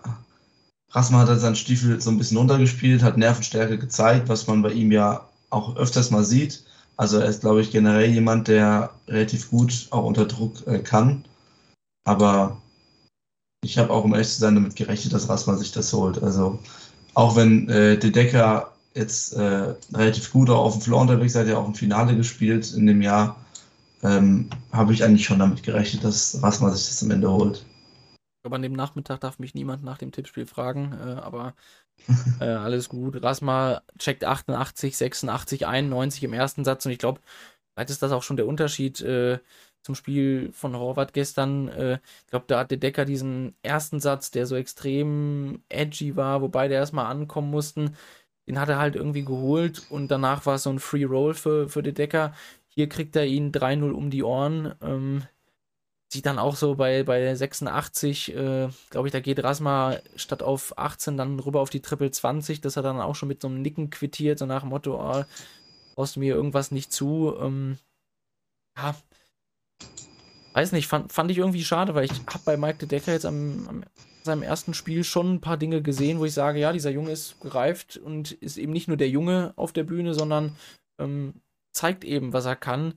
Rasma hat halt seinen Stiefel so ein bisschen runtergespielt, hat Nervenstärke gezeigt, was man bei ihm ja auch öfters mal sieht. Also er ist, glaube ich, generell jemand, der relativ gut auch unter Druck äh, kann. Aber ich habe auch, um ehrlich zu sein, damit gerechnet, dass Rasma sich das holt. Also auch wenn äh, De Decker jetzt äh, relativ gut auf dem Floor unterwegs seid, ja auch im Finale gespielt in dem Jahr. ähm, habe ich eigentlich schon damit gerechnet, dass Rasma sich das am Ende holt. Aber an dem Nachmittag darf mich niemand nach dem Tippspiel fragen, äh, aber äh, [LAUGHS] alles gut. Rasma checkt 88, 86, 91 im ersten Satz und ich glaube, vielleicht ist das auch schon der Unterschied äh, zum Spiel von Horvath gestern. Äh, ich glaube, da hatte Decker diesen ersten Satz, der so extrem edgy war, wobei der erstmal ankommen mussten. Den hat er halt irgendwie geholt und danach war es so ein Free Roll für, für De Decker. Hier kriegt er ihn 3-0 um die Ohren. Ähm, sieht dann auch so bei, bei 86, äh, glaube ich, da geht Rasma statt auf 18 dann rüber auf die Triple 20, dass er dann auch schon mit so einem Nicken quittiert, so nach dem Motto, oh, brauchst du mir irgendwas nicht zu. Ähm, ja, weiß nicht, fand, fand ich irgendwie schade, weil ich habe bei Mike de Decker jetzt am, am seinem ersten Spiel schon ein paar Dinge gesehen, wo ich sage, ja, dieser Junge ist gereift und ist eben nicht nur der Junge auf der Bühne, sondern ähm, zeigt eben, was er kann.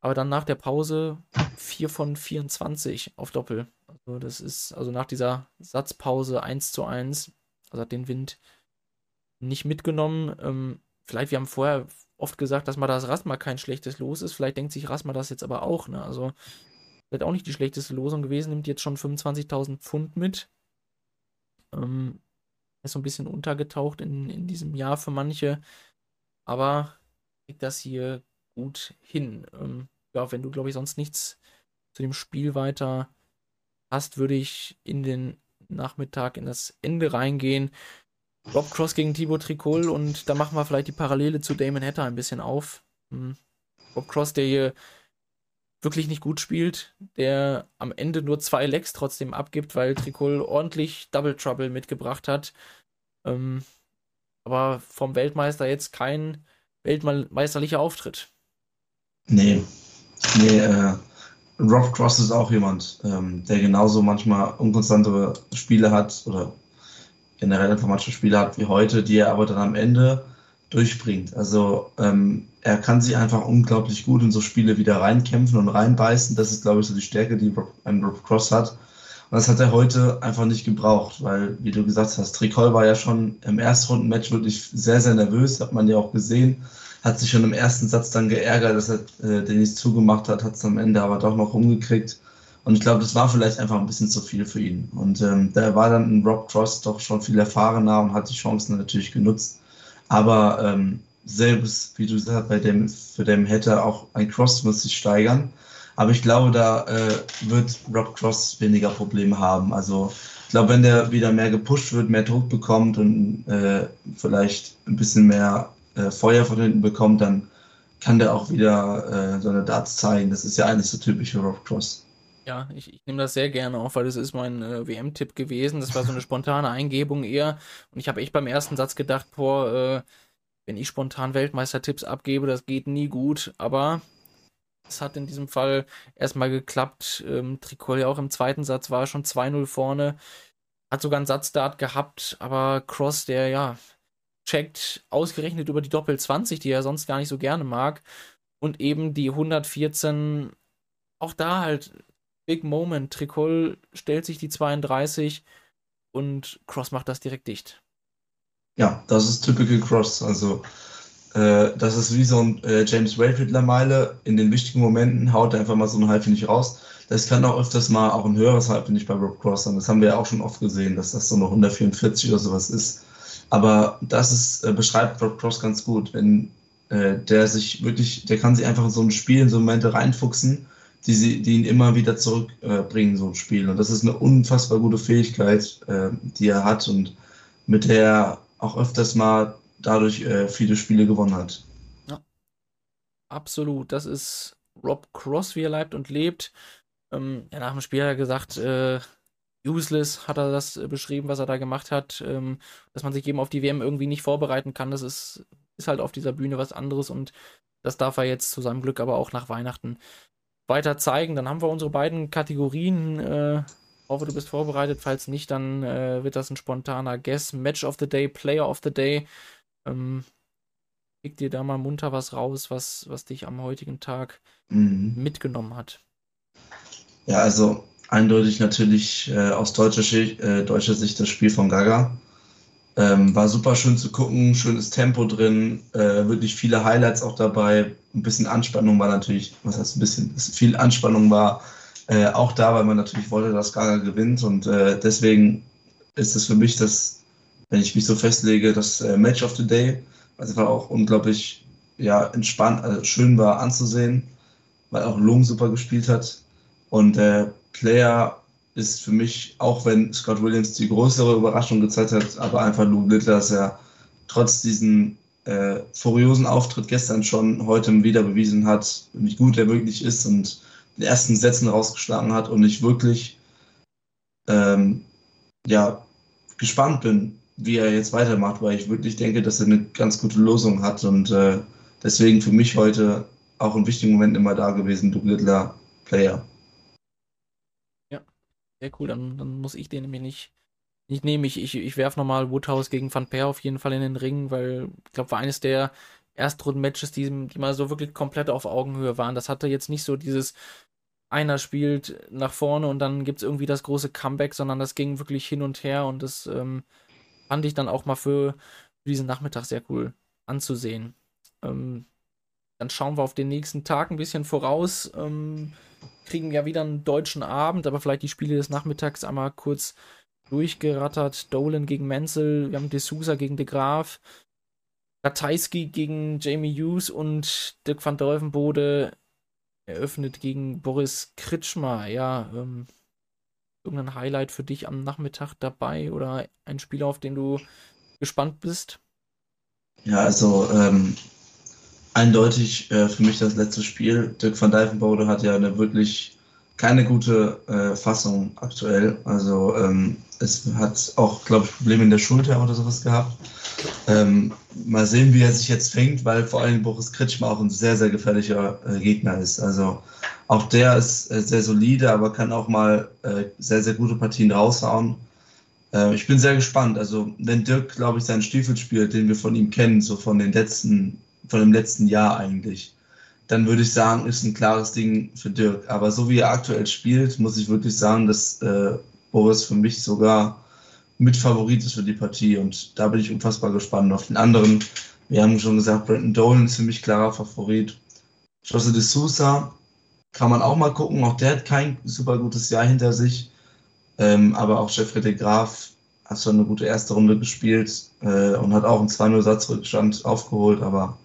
Aber dann nach der Pause 4 von 24 auf Doppel. Also das ist, also nach dieser Satzpause 1 zu 1, also hat den Wind nicht mitgenommen. Ähm, vielleicht, wir haben vorher oft gesagt, dass mal das Rasma kein schlechtes Los ist. Vielleicht denkt sich Rasma das jetzt aber auch. Ne? Also vielleicht auch nicht die schlechteste Losung gewesen, nimmt jetzt schon 25.000 Pfund mit. Ähm, ist so ein bisschen untergetaucht in, in diesem Jahr für manche. Aber kriegt das hier gut hin. Ähm, ja, wenn du, glaube ich, sonst nichts zu dem Spiel weiter hast, würde ich in den Nachmittag in das Ende reingehen. Rob Cross gegen Thibaut Tricol und da machen wir vielleicht die Parallele zu Damon Hatter ein bisschen auf. Hm. Rob Cross, der hier wirklich nicht gut spielt, der am Ende nur zwei Lecks trotzdem abgibt, weil Tricol ordentlich Double Trouble mitgebracht hat. Ähm, aber vom Weltmeister jetzt kein weltmeisterlicher Auftritt. Nee, nee, äh, Rob Cross ist auch jemand, ähm, der genauso manchmal unkonstantere Spiele hat oder generell einfach manche Spiele hat wie heute, die er aber dann am Ende durchbringt. Also ähm, er kann sich einfach unglaublich gut in so Spiele wieder reinkämpfen und reinbeißen. Das ist, glaube ich, so die Stärke, die ein Rob Cross hat. Und das hat er heute einfach nicht gebraucht, weil, wie du gesagt hast, Tricol war ja schon im Erstrundenmatch wirklich sehr, sehr nervös, hat man ja auch gesehen hat sich schon im ersten Satz dann geärgert, dass er äh, den nicht zugemacht hat, hat es am Ende aber doch noch umgekriegt. Und ich glaube, das war vielleicht einfach ein bisschen zu viel für ihn. Und ähm, da war dann ein Rob Cross doch schon viel erfahrener und hat die Chancen natürlich genutzt. Aber ähm, selbst, wie du gesagt bei dem, für dem hätte auch ein Cross muss sich steigern. Aber ich glaube, da äh, wird Rob Cross weniger Probleme haben. Also ich glaube, wenn der wieder mehr gepusht wird, mehr Druck bekommt und äh, vielleicht ein bisschen mehr äh, Feuer von hinten bekommt, dann kann der auch wieder äh, seine Darts zeigen. Das ist ja eigentlich so typisch für Rob Cross. Ja, ich, ich nehme das sehr gerne auf, weil das ist mein äh, WM-Tipp gewesen. Das war so eine [LAUGHS] spontane Eingebung eher. Und ich habe echt beim ersten Satz gedacht, boah, äh, wenn ich spontan Weltmeister-Tipps abgebe, das geht nie gut. Aber es hat in diesem Fall erstmal geklappt. Ähm, Tricol ja auch im zweiten Satz war schon 2-0 vorne. Hat sogar einen Satzdart gehabt, aber Cross, der ja checkt, ausgerechnet über die Doppel 20, die er sonst gar nicht so gerne mag. Und eben die 114, auch da halt Big Moment. Tricol stellt sich die 32 und Cross macht das direkt dicht. Ja, das ist typical Cross. Also, äh, das ist wie so ein äh, James Wade Mittlerweile. In den wichtigen Momenten haut er einfach mal so ein Halb nicht raus. Das kann auch öfters mal auch ein höheres Halb nicht bei Rob Cross sein. Das haben wir ja auch schon oft gesehen, dass das so eine 144 oder sowas ist. Aber das ist, äh, beschreibt Rob Cross ganz gut, wenn äh, der sich wirklich, der kann sich einfach in so ein Spiel, in so Momente reinfuchsen, die, sie, die ihn immer wieder zurückbringen, äh, so ein Spiel. Und das ist eine unfassbar gute Fähigkeit, äh, die er hat und mit der er auch öfters mal dadurch äh, viele Spiele gewonnen hat. Ja, absolut. Das ist Rob Cross, wie er leibt und lebt. Ähm, ja, nach dem Spiel hat er gesagt, äh, useless hat er das äh, beschrieben, was er da gemacht hat, ähm, dass man sich eben auf die WM irgendwie nicht vorbereiten kann. Das ist, ist halt auf dieser Bühne was anderes und das darf er jetzt zu seinem Glück aber auch nach Weihnachten weiter zeigen. Dann haben wir unsere beiden Kategorien. Äh, hoffe, du bist vorbereitet. Falls nicht, dann äh, wird das ein spontaner Guess. Match of the Day, Player of the Day. Ähm, pick dir da mal munter was raus, was, was dich am heutigen Tag mhm. mitgenommen hat. Ja, also eindeutig natürlich äh, aus deutscher, äh, deutscher Sicht das Spiel von Gaga. Ähm, war super schön zu gucken, schönes Tempo drin, äh, wirklich viele Highlights auch dabei. Ein bisschen Anspannung war natürlich, was heißt ein bisschen, viel Anspannung war äh, auch da, weil man natürlich wollte, dass Gaga gewinnt und äh, deswegen ist es für mich das, wenn ich mich so festlege, das äh, Match of the Day. Also war auch unglaublich ja, entspannt, also schön war anzusehen, weil auch Lung super gespielt hat. Und der Player ist für mich, auch wenn Scott Williams die größere Überraschung gezeigt hat, aber einfach Luke Littler, dass er trotz diesen äh, furiosen Auftritt gestern schon heute wieder bewiesen hat, wie gut er wirklich ist und den ersten Sätzen rausgeschlagen hat und ich wirklich ähm, ja, gespannt bin, wie er jetzt weitermacht, weil ich wirklich denke, dass er eine ganz gute Lösung hat und äh, deswegen für mich heute auch ein wichtiger Moment immer da gewesen, Doug Littler Player. Sehr cool. Dann, dann muss ich den nämlich nicht, nicht nehmen. Ich, ich, ich werfe nochmal Woodhouse gegen Van Peer auf jeden Fall in den Ring, weil ich glaube, war eines der Erstrunden-Matches, die, die mal so wirklich komplett auf Augenhöhe waren. Das hatte jetzt nicht so dieses, einer spielt nach vorne und dann gibt es irgendwie das große Comeback, sondern das ging wirklich hin und her und das ähm, fand ich dann auch mal für, für diesen Nachmittag sehr cool anzusehen. Ähm, dann schauen wir auf den nächsten Tag ein bisschen voraus. Ähm, kriegen ja wieder einen deutschen Abend, aber vielleicht die Spiele des Nachmittags einmal kurz durchgerattert. Dolan gegen Menzel, wir haben D'Souza gegen De Graaf, Ratajski gegen Jamie Hughes und Dirk van Dolvenbode eröffnet gegen Boris Kritschmer. Ja, ähm, irgendein Highlight für dich am Nachmittag dabei oder ein Spiel, auf den du gespannt bist? Ja, also ähm, eindeutig äh, für mich das letzte Spiel. Dirk van Dijvenbode hat ja eine wirklich keine gute äh, Fassung aktuell. Also ähm, es hat auch, glaube ich, Probleme in der Schulter oder sowas gehabt. Ähm, mal sehen, wie er sich jetzt fängt, weil vor allem Boris Kritschmer auch ein sehr, sehr gefährlicher äh, Gegner ist. Also auch der ist äh, sehr solide, aber kann auch mal äh, sehr, sehr gute Partien raushauen. Äh, ich bin sehr gespannt. Also wenn Dirk, glaube ich, seinen Stiefel spielt, den wir von ihm kennen, so von den letzten, von dem letzten Jahr eigentlich, dann würde ich sagen, ist ein klares Ding für Dirk. Aber so wie er aktuell spielt, muss ich wirklich sagen, dass äh, Boris für mich sogar mit Favorit ist für die Partie und da bin ich unfassbar gespannt auf den anderen. Wir haben schon gesagt, Brandon Dolan ist für mich klarer Favorit. Jose de Sousa kann man auch mal gucken, auch der hat kein super gutes Jahr hinter sich, ähm, aber auch Jeffrey de Graaf hat schon eine gute erste Runde gespielt äh, und hat auch einen 2-0-Satzrückstand aufgeholt, aber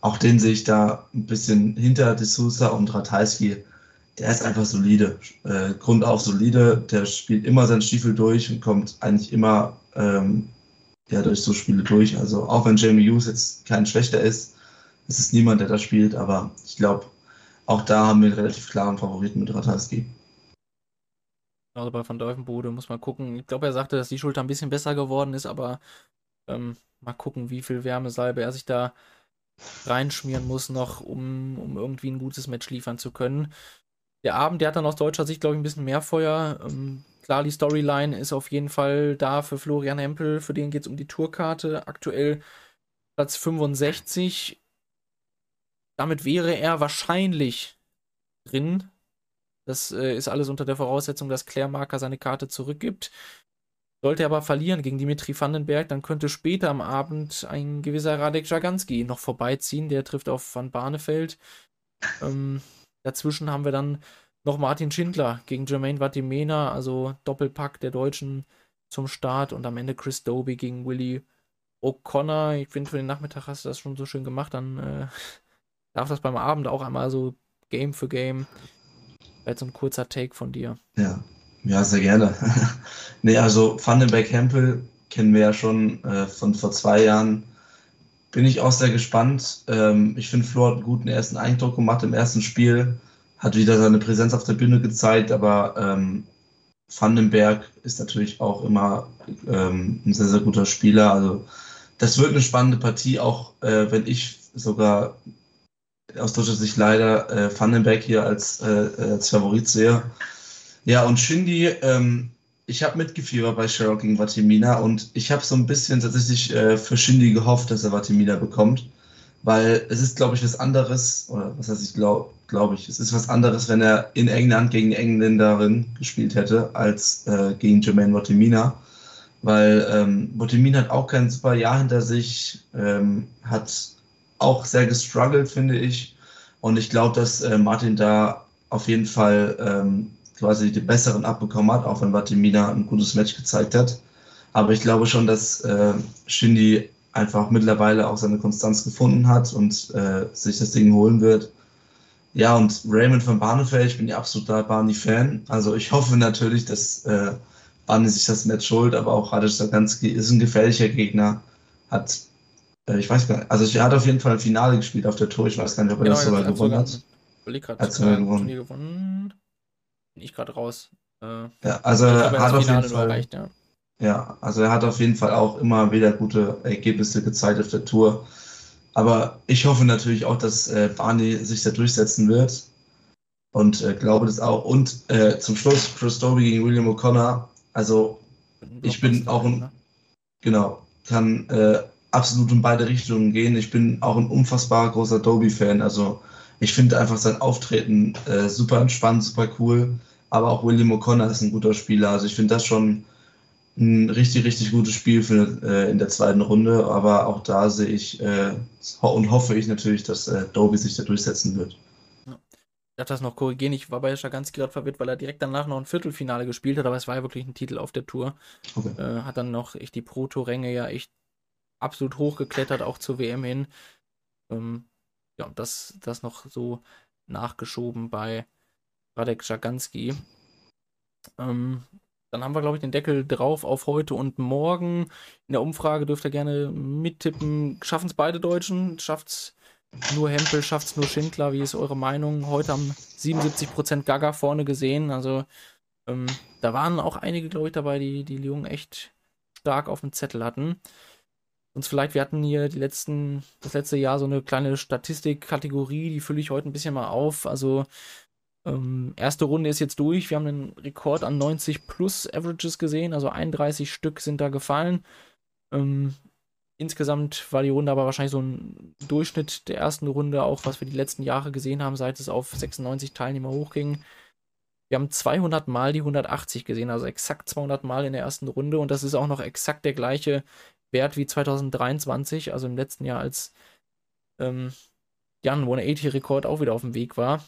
auch den sehe ich da ein bisschen hinter de Sousa und Ratajski der ist einfach solide. Äh, grundauf solide. Der spielt immer seinen Stiefel durch und kommt eigentlich immer ähm, ja, durch so Spiele durch. Also auch wenn Jamie Hughes jetzt kein schlechter ist, ist es niemand, der da spielt. Aber ich glaube, auch da haben wir einen relativ klaren Favoriten mit Ratajski. Also bei Van Deuvenbode muss man gucken. Ich glaube, er sagte, dass die Schulter ein bisschen besser geworden ist, aber ähm, mal gucken, wie viel Wärmesalbe er sich da reinschmieren muss noch, um, um irgendwie ein gutes Match liefern zu können der Abend, der hat dann aus deutscher Sicht, glaube ich, ein bisschen mehr Feuer. Ähm, klar, die Storyline ist auf jeden Fall da für Florian Hempel. Für den geht es um die Tourkarte. Aktuell Platz 65. Damit wäre er wahrscheinlich drin. Das äh, ist alles unter der Voraussetzung, dass Claire Marker seine Karte zurückgibt. Sollte er aber verlieren gegen Dimitri Vandenberg, dann könnte später am Abend ein gewisser Radek Jaganski noch vorbeiziehen. Der trifft auf Van Barneveld. Ähm, Dazwischen haben wir dann noch Martin Schindler gegen Jermaine Vatimena, also Doppelpack der Deutschen zum Start und am Ende Chris Doby gegen Willie O'Connor. Ich finde, für den Nachmittag hast du das schon so schön gemacht. Dann äh, [LAUGHS] darf das beim Abend auch einmal so Game für Game. Vielleicht so ein kurzer Take von dir. Ja, ja, sehr gerne. [LAUGHS] nee, also Vandenberg Hempel kennen wir ja schon äh, von vor zwei Jahren bin ich auch sehr gespannt. Ähm, ich finde, Flo hat einen guten ersten Eindruck gemacht im ersten Spiel, hat wieder seine Präsenz auf der Bühne gezeigt, aber ähm, Vandenberg ist natürlich auch immer ähm, ein sehr, sehr guter Spieler. Also das wird eine spannende Partie, auch äh, wenn ich sogar aus deutscher Sicht leider äh, Vandenberg hier als, äh, als Favorit sehe. Ja, und Shindy, ähm, ich habe mitgefiebert bei Sherlock gegen Vatimina und ich habe so ein bisschen tatsächlich äh, für Shindy gehofft, dass er Vatimina bekommt, weil es ist, glaube ich, was anderes, oder was heißt ich glaube, glaube ich, es ist was anderes, wenn er in England gegen Engländerin gespielt hätte, als äh, gegen Jermaine Vatimina. weil ähm, Botemin hat auch kein super Jahr hinter sich, ähm, hat auch sehr gestruggelt, finde ich. Und ich glaube, dass äh, Martin da auf jeden Fall ähm, quasi die besseren abbekommen hat, auch wenn Batimina ein gutes Match gezeigt hat. Aber ich glaube schon, dass äh, Shindy einfach mittlerweile auch seine Konstanz gefunden hat und äh, sich das Ding holen wird. Ja, und Raymond von Barnefeld, ich bin ja absoluter Barney-Fan. Also ich hoffe natürlich, dass äh, Barney sich das Match holt, aber auch Radic Saganski ist ein gefährlicher Gegner. Hat, äh, ich weiß gar nicht, also er hat auf jeden Fall ein Finale gespielt auf der Tour. Ich weiß gar nicht, ob er genau, das sogar gewonnen hat. Hat hat sogar gewonnen. Bin ich gerade raus. Äh, ja, also er hat auf jeden Fall. Erreicht, ja. Ja, also er hat auf jeden Fall auch immer wieder gute Ergebnisse gezeigt auf der Tour. Aber ich hoffe natürlich auch, dass äh, Barney sich da durchsetzen wird. Und äh, glaube das auch. Und äh, zum Schluss Chris Dobie gegen William O'Connor. Also ich bin auch ein, ne? genau, kann äh, absolut in beide Richtungen gehen. Ich bin auch ein unfassbar großer Dobie-Fan. Also ich finde einfach sein Auftreten äh, super entspannt, super cool. Aber auch William O'Connor ist ein guter Spieler. Also ich finde das schon ein richtig, richtig gutes Spiel für, äh, in der zweiten Runde, aber auch da sehe ich äh, und hoffe ich natürlich, dass äh, Doby sich da durchsetzen wird. Ja. Ich darf das noch korrigieren, ich war bei Schaganski gerade verwirrt, weil er direkt danach noch ein Viertelfinale gespielt hat, aber es war ja wirklich ein Titel auf der Tour. Okay. Äh, hat dann noch echt die Pro-Tour-Ränge ja echt absolut hochgeklettert, auch zur WM hin. Ähm, ja, das, das noch so nachgeschoben bei Radek Schaganski. Ähm, dann haben wir, glaube ich, den Deckel drauf auf heute und morgen. In der Umfrage dürft ihr gerne mittippen. Schaffen es beide Deutschen? Schafft es nur Hempel? Schafft es nur Schindler? Wie ist eure Meinung? Heute haben 77% Gaga vorne gesehen. Also ähm, da waren auch einige, glaube ich, dabei, die die Jungen echt stark auf dem Zettel hatten. Sonst vielleicht, wir hatten hier die letzten, das letzte Jahr so eine kleine Statistikkategorie, die fülle ich heute ein bisschen mal auf. Also ähm, erste Runde ist jetzt durch. Wir haben einen Rekord an 90 plus Averages gesehen, also 31 Stück sind da gefallen. Ähm, insgesamt war die Runde aber wahrscheinlich so ein Durchschnitt der ersten Runde, auch was wir die letzten Jahre gesehen haben, seit es auf 96 Teilnehmer hochging. Wir haben 200 Mal die 180 gesehen, also exakt 200 Mal in der ersten Runde und das ist auch noch exakt der gleiche Wert wie 2023, also im letzten Jahr, als ähm, Jan 180-Rekord auch wieder auf dem Weg war.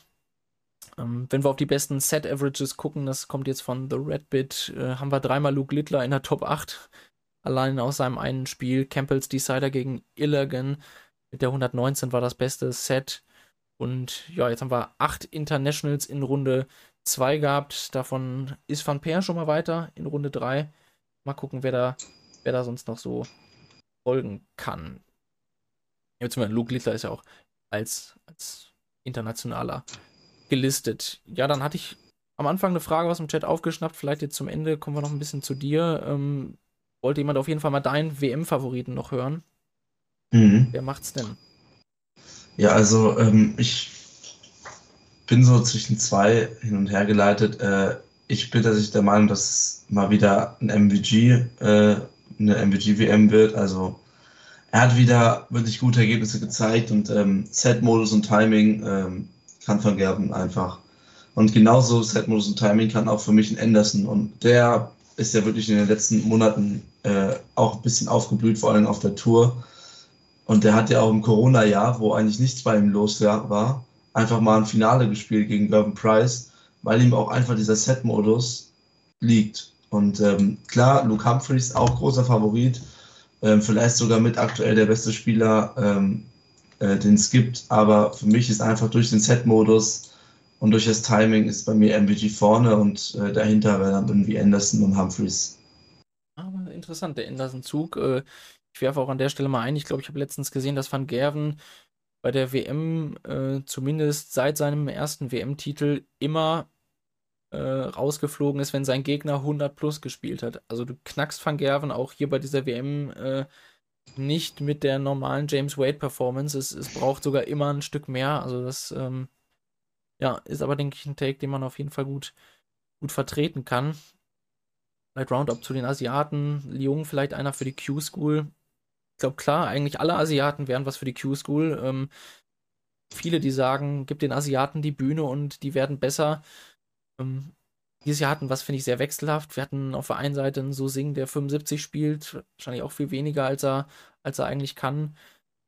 Ähm, wenn wir auf die besten Set-Averages gucken, das kommt jetzt von The Redbit, äh, haben wir dreimal Luke Littler in der Top 8. Allein aus seinem einen Spiel. Campbells Decider gegen Illigan mit der 119 war das beste Set. Und ja, jetzt haben wir acht Internationals in Runde 2 gehabt. Davon ist Van Peer schon mal weiter in Runde 3. Mal gucken, wer da, wer da sonst noch so folgen kann. Ja, beziehungsweise Luke Littler ist ja auch als, als internationaler gelistet. Ja, dann hatte ich am Anfang eine Frage aus dem Chat aufgeschnappt. Vielleicht jetzt zum Ende kommen wir noch ein bisschen zu dir. Ähm, wollte jemand auf jeden Fall mal deinen WM-Favoriten noch hören? Mhm. Wer macht's denn? Ja, also ähm, ich bin so zwischen zwei hin und her geleitet. Äh, ich bin tatsächlich der Meinung, dass es mal wieder ein MVG, äh, eine MVG-WM wird. Also er hat wieder wirklich gute Ergebnisse gezeigt und ähm, Set-Modus und Timing ähm, kann Van Gerben einfach. Und genauso Setmodus und Timing kann auch für mich ein Anderson. Und der ist ja wirklich in den letzten Monaten äh, auch ein bisschen aufgeblüht, vor allem auf der Tour. Und der hat ja auch im Corona-Jahr, wo eigentlich nichts bei ihm los war, einfach mal ein Finale gespielt gegen Gerben Price, weil ihm auch einfach dieser Set-Modus liegt. Und ähm, klar, Luke Humphreys auch großer Favorit, ähm, vielleicht sogar mit aktuell der beste Spieler ähm, äh, den es gibt. Aber für mich ist einfach durch den Set-Modus und durch das Timing ist bei mir MVG vorne und äh, dahinter wäre dann irgendwie Anderson und Humphreys. Aber interessant, der Anderson-Zug. Äh, ich werfe auch an der Stelle mal ein. Ich glaube, ich habe letztens gesehen, dass Van Gerven bei der WM äh, zumindest seit seinem ersten WM-Titel immer äh, rausgeflogen ist, wenn sein Gegner 100 plus gespielt hat. Also du knackst Van Gerven auch hier bei dieser WM äh, nicht mit der normalen James Wade Performance. Es, es braucht sogar immer ein Stück mehr. Also das ähm, ja, ist aber, denke ich, ein Take, den man auf jeden Fall gut, gut vertreten kann. Vielleicht Roundup zu den Asiaten. Lyon vielleicht einer für die Q-School. Ich glaube, klar, eigentlich alle Asiaten wären was für die Q-School. Ähm, viele, die sagen, gib den Asiaten die Bühne und die werden besser. Ähm, dieses Jahr hatten, was finde ich sehr wechselhaft. Wir hatten auf der einen Seite einen Sing, der 75 spielt, wahrscheinlich auch viel weniger, als er, als er eigentlich kann.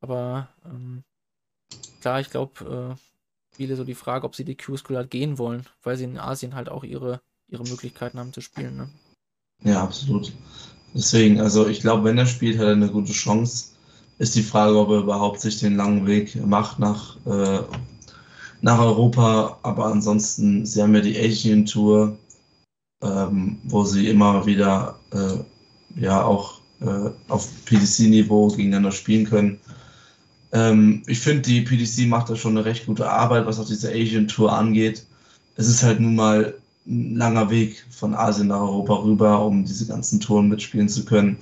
Aber ähm, klar, ich glaube, äh, viele so die Frage, ob sie die Q-School halt gehen wollen, weil sie in Asien halt auch ihre, ihre Möglichkeiten haben zu spielen. Ne? Ja, absolut. Deswegen, also ich glaube, wenn er spielt, hat er eine gute Chance. Ist die Frage, ob er überhaupt sich den langen Weg macht nach, äh, nach Europa. Aber ansonsten, sie haben ja die Asian Tour, ähm, wo sie immer wieder äh, ja auch äh, auf PDC-Niveau gegeneinander spielen können. Ähm, ich finde, die PDC macht da schon eine recht gute Arbeit, was auch diese Asian Tour angeht. Es ist halt nun mal ein langer Weg von Asien nach Europa rüber, um diese ganzen Touren mitspielen zu können.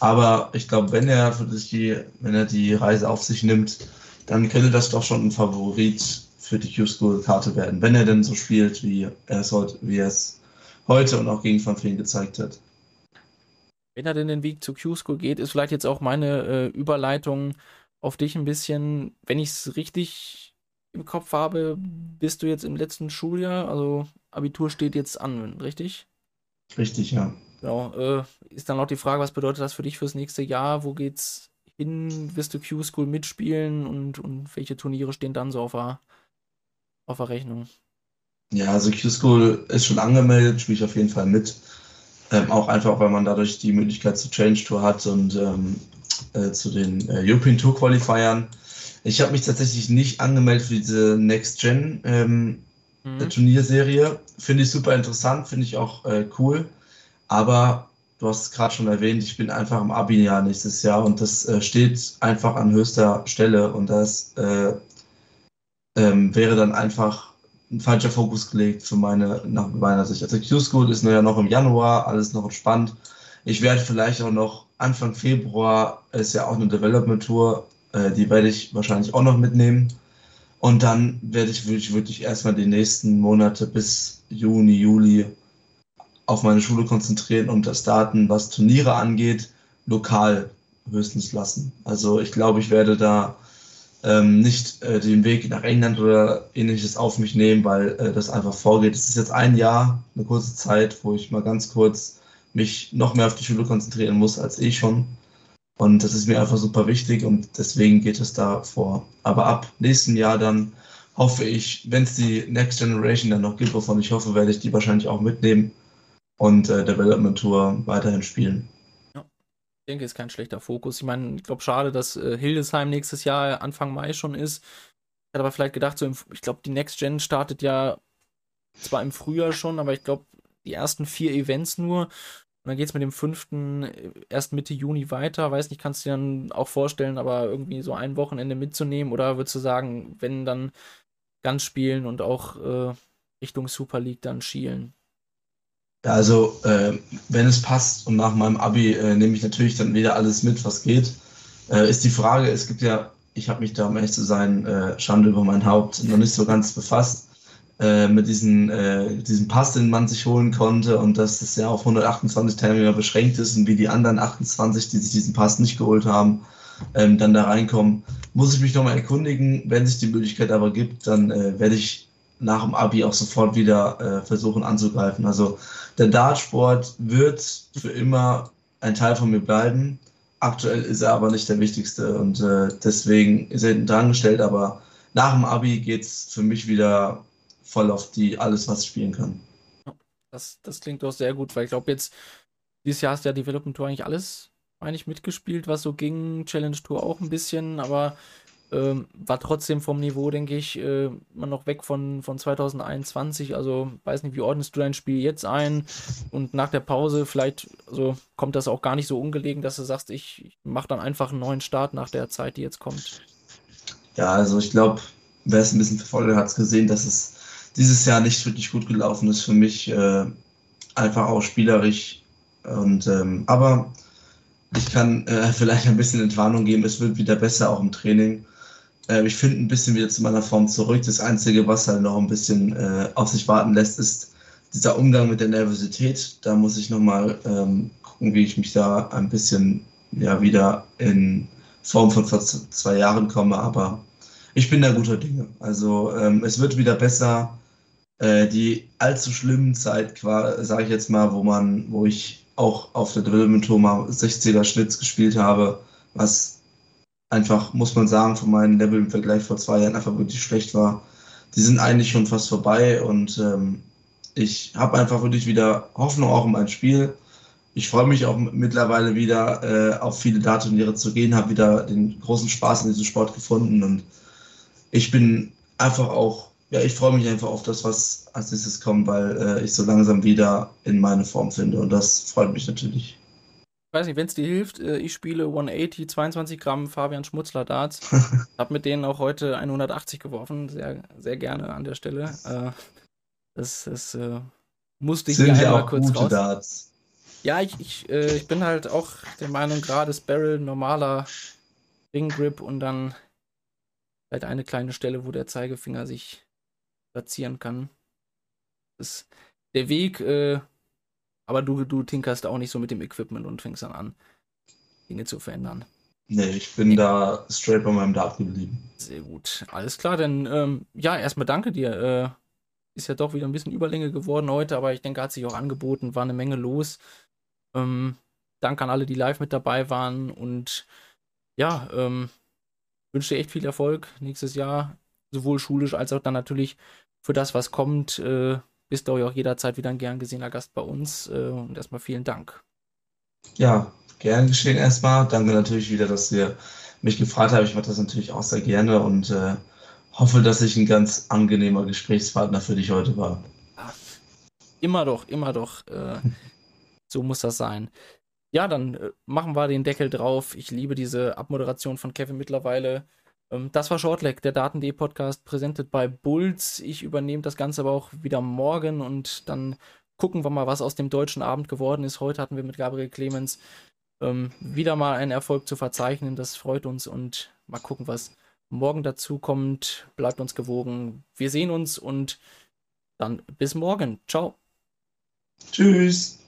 Aber ich glaube, wenn er für die, wenn er die Reise auf sich nimmt, dann könnte das doch schon ein Favorit für die Q-School-Karte werden, wenn er denn so spielt, wie er es heute, wie er es heute und auch gegen Van Veen gezeigt hat. Wenn er denn den Weg zur Q-School geht, ist vielleicht jetzt auch meine äh, Überleitung auf dich ein bisschen, wenn ich es richtig im Kopf habe, bist du jetzt im letzten Schuljahr, also Abitur steht jetzt an, richtig? Richtig, ja. Genau. Äh, ist dann auch die Frage, was bedeutet das für dich fürs nächste Jahr? Wo geht's hin? Wirst du Q-School mitspielen und, und welche Turniere stehen dann so auf der, auf der Rechnung? Ja, also Q-School ist schon angemeldet, spiele ich auf jeden Fall mit. Ähm, auch einfach, weil man dadurch die Möglichkeit zur Change Tour hat und ähm, äh, zu den äh, European Tour Qualifiern. Ich habe mich tatsächlich nicht angemeldet für diese Next Gen ähm, mhm. Turnierserie. Finde ich super interessant, finde ich auch äh, cool. Aber du hast es gerade schon erwähnt, ich bin einfach im Abi-Jahr nächstes Jahr und das äh, steht einfach an höchster Stelle und das äh, ähm, wäre dann einfach ein falscher Fokus gelegt für meine, nach meiner Sicht. Also Q-School ist ja noch im Januar, alles noch entspannt. Ich werde vielleicht auch noch Anfang Februar, ist ja auch eine Development-Tour, äh, die werde ich wahrscheinlich auch noch mitnehmen. Und dann werde ich wirklich, wirklich erstmal die nächsten Monate bis Juni, Juli auf meine Schule konzentrieren und das Daten, was Turniere angeht, lokal höchstens lassen. Also ich glaube, ich werde da ähm, nicht äh, den Weg nach England oder ähnliches auf mich nehmen, weil äh, das einfach vorgeht. Es ist jetzt ein Jahr, eine kurze Zeit, wo ich mal ganz kurz mich noch mehr auf die Schule konzentrieren muss als ich schon. Und das ist mir einfach super wichtig und deswegen geht es da vor. Aber ab nächstem Jahr dann hoffe ich, wenn es die Next Generation dann noch gibt, wovon ich hoffe, werde ich die wahrscheinlich auch mitnehmen und äh, Development Tour weiterhin spielen. Ich denke, ist kein schlechter Fokus. Ich meine, ich glaube, schade, dass äh, Hildesheim nächstes Jahr Anfang Mai schon ist. Ich hätte aber vielleicht gedacht, so im, ich glaube, die Next Gen startet ja zwar im Frühjahr schon, aber ich glaube, die ersten vier Events nur. Und dann geht es mit dem fünften äh, erst Mitte Juni weiter. Weiß nicht, kannst du dir dann auch vorstellen, aber irgendwie so ein Wochenende mitzunehmen? Oder würdest du sagen, wenn dann ganz spielen und auch äh, Richtung Super League dann schielen? Ja, also äh, wenn es passt und nach meinem Abi äh, nehme ich natürlich dann wieder alles mit, was geht. Äh, ist die Frage, es gibt ja, ich habe mich da, um ehrlich zu sein, äh, Schande über mein Haupt, noch nicht so ganz befasst äh, mit diesen, äh, diesem Pass, den man sich holen konnte und dass es ja auf 128 Teilnehmer beschränkt ist und wie die anderen 28, die sich diesen Pass nicht geholt haben, ähm, dann da reinkommen. Muss ich mich nochmal erkundigen. Wenn sich die Möglichkeit aber gibt, dann werde ich nach dem Abi auch sofort wieder versuchen anzugreifen. Also der Dartsport wird für immer ein Teil von mir bleiben. Aktuell ist er aber nicht der wichtigste und äh, deswegen ist er hinten dran gestellt. Aber nach dem Abi geht es für mich wieder voll auf die alles, was ich spielen kann. Das, das klingt doch sehr gut, weil ich glaube, jetzt dieses Jahr hast du ja Development Tour eigentlich alles, meine ich, mitgespielt, was so ging. Challenge Tour auch ein bisschen, aber ähm, war trotzdem vom Niveau, denke ich, äh, immer noch weg von, von 2021. Also weiß nicht, wie ordnest du dein Spiel jetzt ein? Und nach der Pause vielleicht, also kommt das auch gar nicht so ungelegen, dass du sagst, ich, mache dann einfach einen neuen Start nach der Zeit, die jetzt kommt. Ja, also ich glaube, wer es ein bisschen verfolgt hat es gesehen, dass es dieses Jahr nicht wirklich gut gelaufen ist für mich. Äh, einfach auch spielerisch. Und ähm, aber ich kann äh, [LAUGHS] vielleicht ein bisschen Entwarnung geben. Es wird wieder besser, auch im Training. Äh, ich finde ein bisschen wieder zu meiner Form zurück. Das Einzige, was halt noch ein bisschen äh, auf sich warten lässt, ist dieser Umgang mit der Nervosität. Da muss ich nochmal ähm, gucken, wie ich mich da ein bisschen ja, wieder in Form von vor zwei Jahren komme. Aber ich bin da guter Dinge. Also ähm, es wird wieder besser. äh, die allzu schlimmen Zeit, sage ich jetzt mal, wo man, wo ich auch auf der Development Tour mal 60er Schnitz gespielt habe, was einfach, muss man sagen, von meinem Level im Vergleich vor zwei Jahren einfach wirklich schlecht war. Die sind eigentlich schon fast vorbei und ähm, ich habe einfach wirklich wieder Hoffnung auch in mein Spiel. Ich freue mich auch mittlerweile wieder äh, auf viele Datenturniere zu gehen, habe wieder den großen Spaß in diesem Sport gefunden und ich bin einfach auch, ja, ich freue mich einfach auf das, was als nächstes kommt, weil äh, ich so langsam wieder in meine Form finde und das freut mich natürlich. Ich weiß nicht, wenn es dir hilft, äh, ich spiele 180, 22 Gramm Fabian Schmutzler Darts. [LAUGHS] Hab mit denen auch heute 180 geworfen, sehr, sehr gerne an der Stelle. Äh, das, das äh, musste ich Sind hier einmal kurz gute raus. Darts. Ja, ich, ich, ich bin halt auch der Meinung, gerade Barrel, normaler Ring Grip und dann halt eine kleine Stelle, wo der Zeigefinger sich platzieren kann. Das ist der Weg, äh, aber du, du tinkerst auch nicht so mit dem Equipment und fängst dann an, Dinge zu verändern. Nee, ich bin nee. da straight bei meinem Dart geblieben. Sehr gut. Alles klar, dann ähm, ja, erstmal danke dir. Äh, ist ja doch wieder ein bisschen Überlänge geworden heute, aber ich denke, hat sich auch angeboten, war eine Menge los. Ähm, danke an alle, die live mit dabei waren und ja, ähm, wünsche dir echt viel Erfolg nächstes Jahr, sowohl schulisch als auch dann natürlich für das, was kommt. Äh, bist du auch jederzeit wieder ein gern gesehener Gast bei uns. Äh, und erstmal vielen Dank. Ja, gern geschehen erstmal. Danke natürlich wieder, dass ihr mich gefragt habt. Ich mache das natürlich auch sehr gerne und äh, hoffe, dass ich ein ganz angenehmer Gesprächspartner für dich heute war. Immer doch, immer doch. Äh, [LAUGHS] so muss das sein. Ja, dann äh, machen wir den Deckel drauf. Ich liebe diese Abmoderation von Kevin mittlerweile. Ähm, das war Shortleg, der Daten.de Podcast, präsentiert bei Bulls. Ich übernehme das Ganze aber auch wieder morgen und dann gucken wir mal, was aus dem deutschen Abend geworden ist. Heute hatten wir mit Gabriel Clemens ähm, wieder mal einen Erfolg zu verzeichnen. Das freut uns und mal gucken, was morgen dazu kommt. Bleibt uns gewogen. Wir sehen uns und dann bis morgen. Ciao. Tschüss.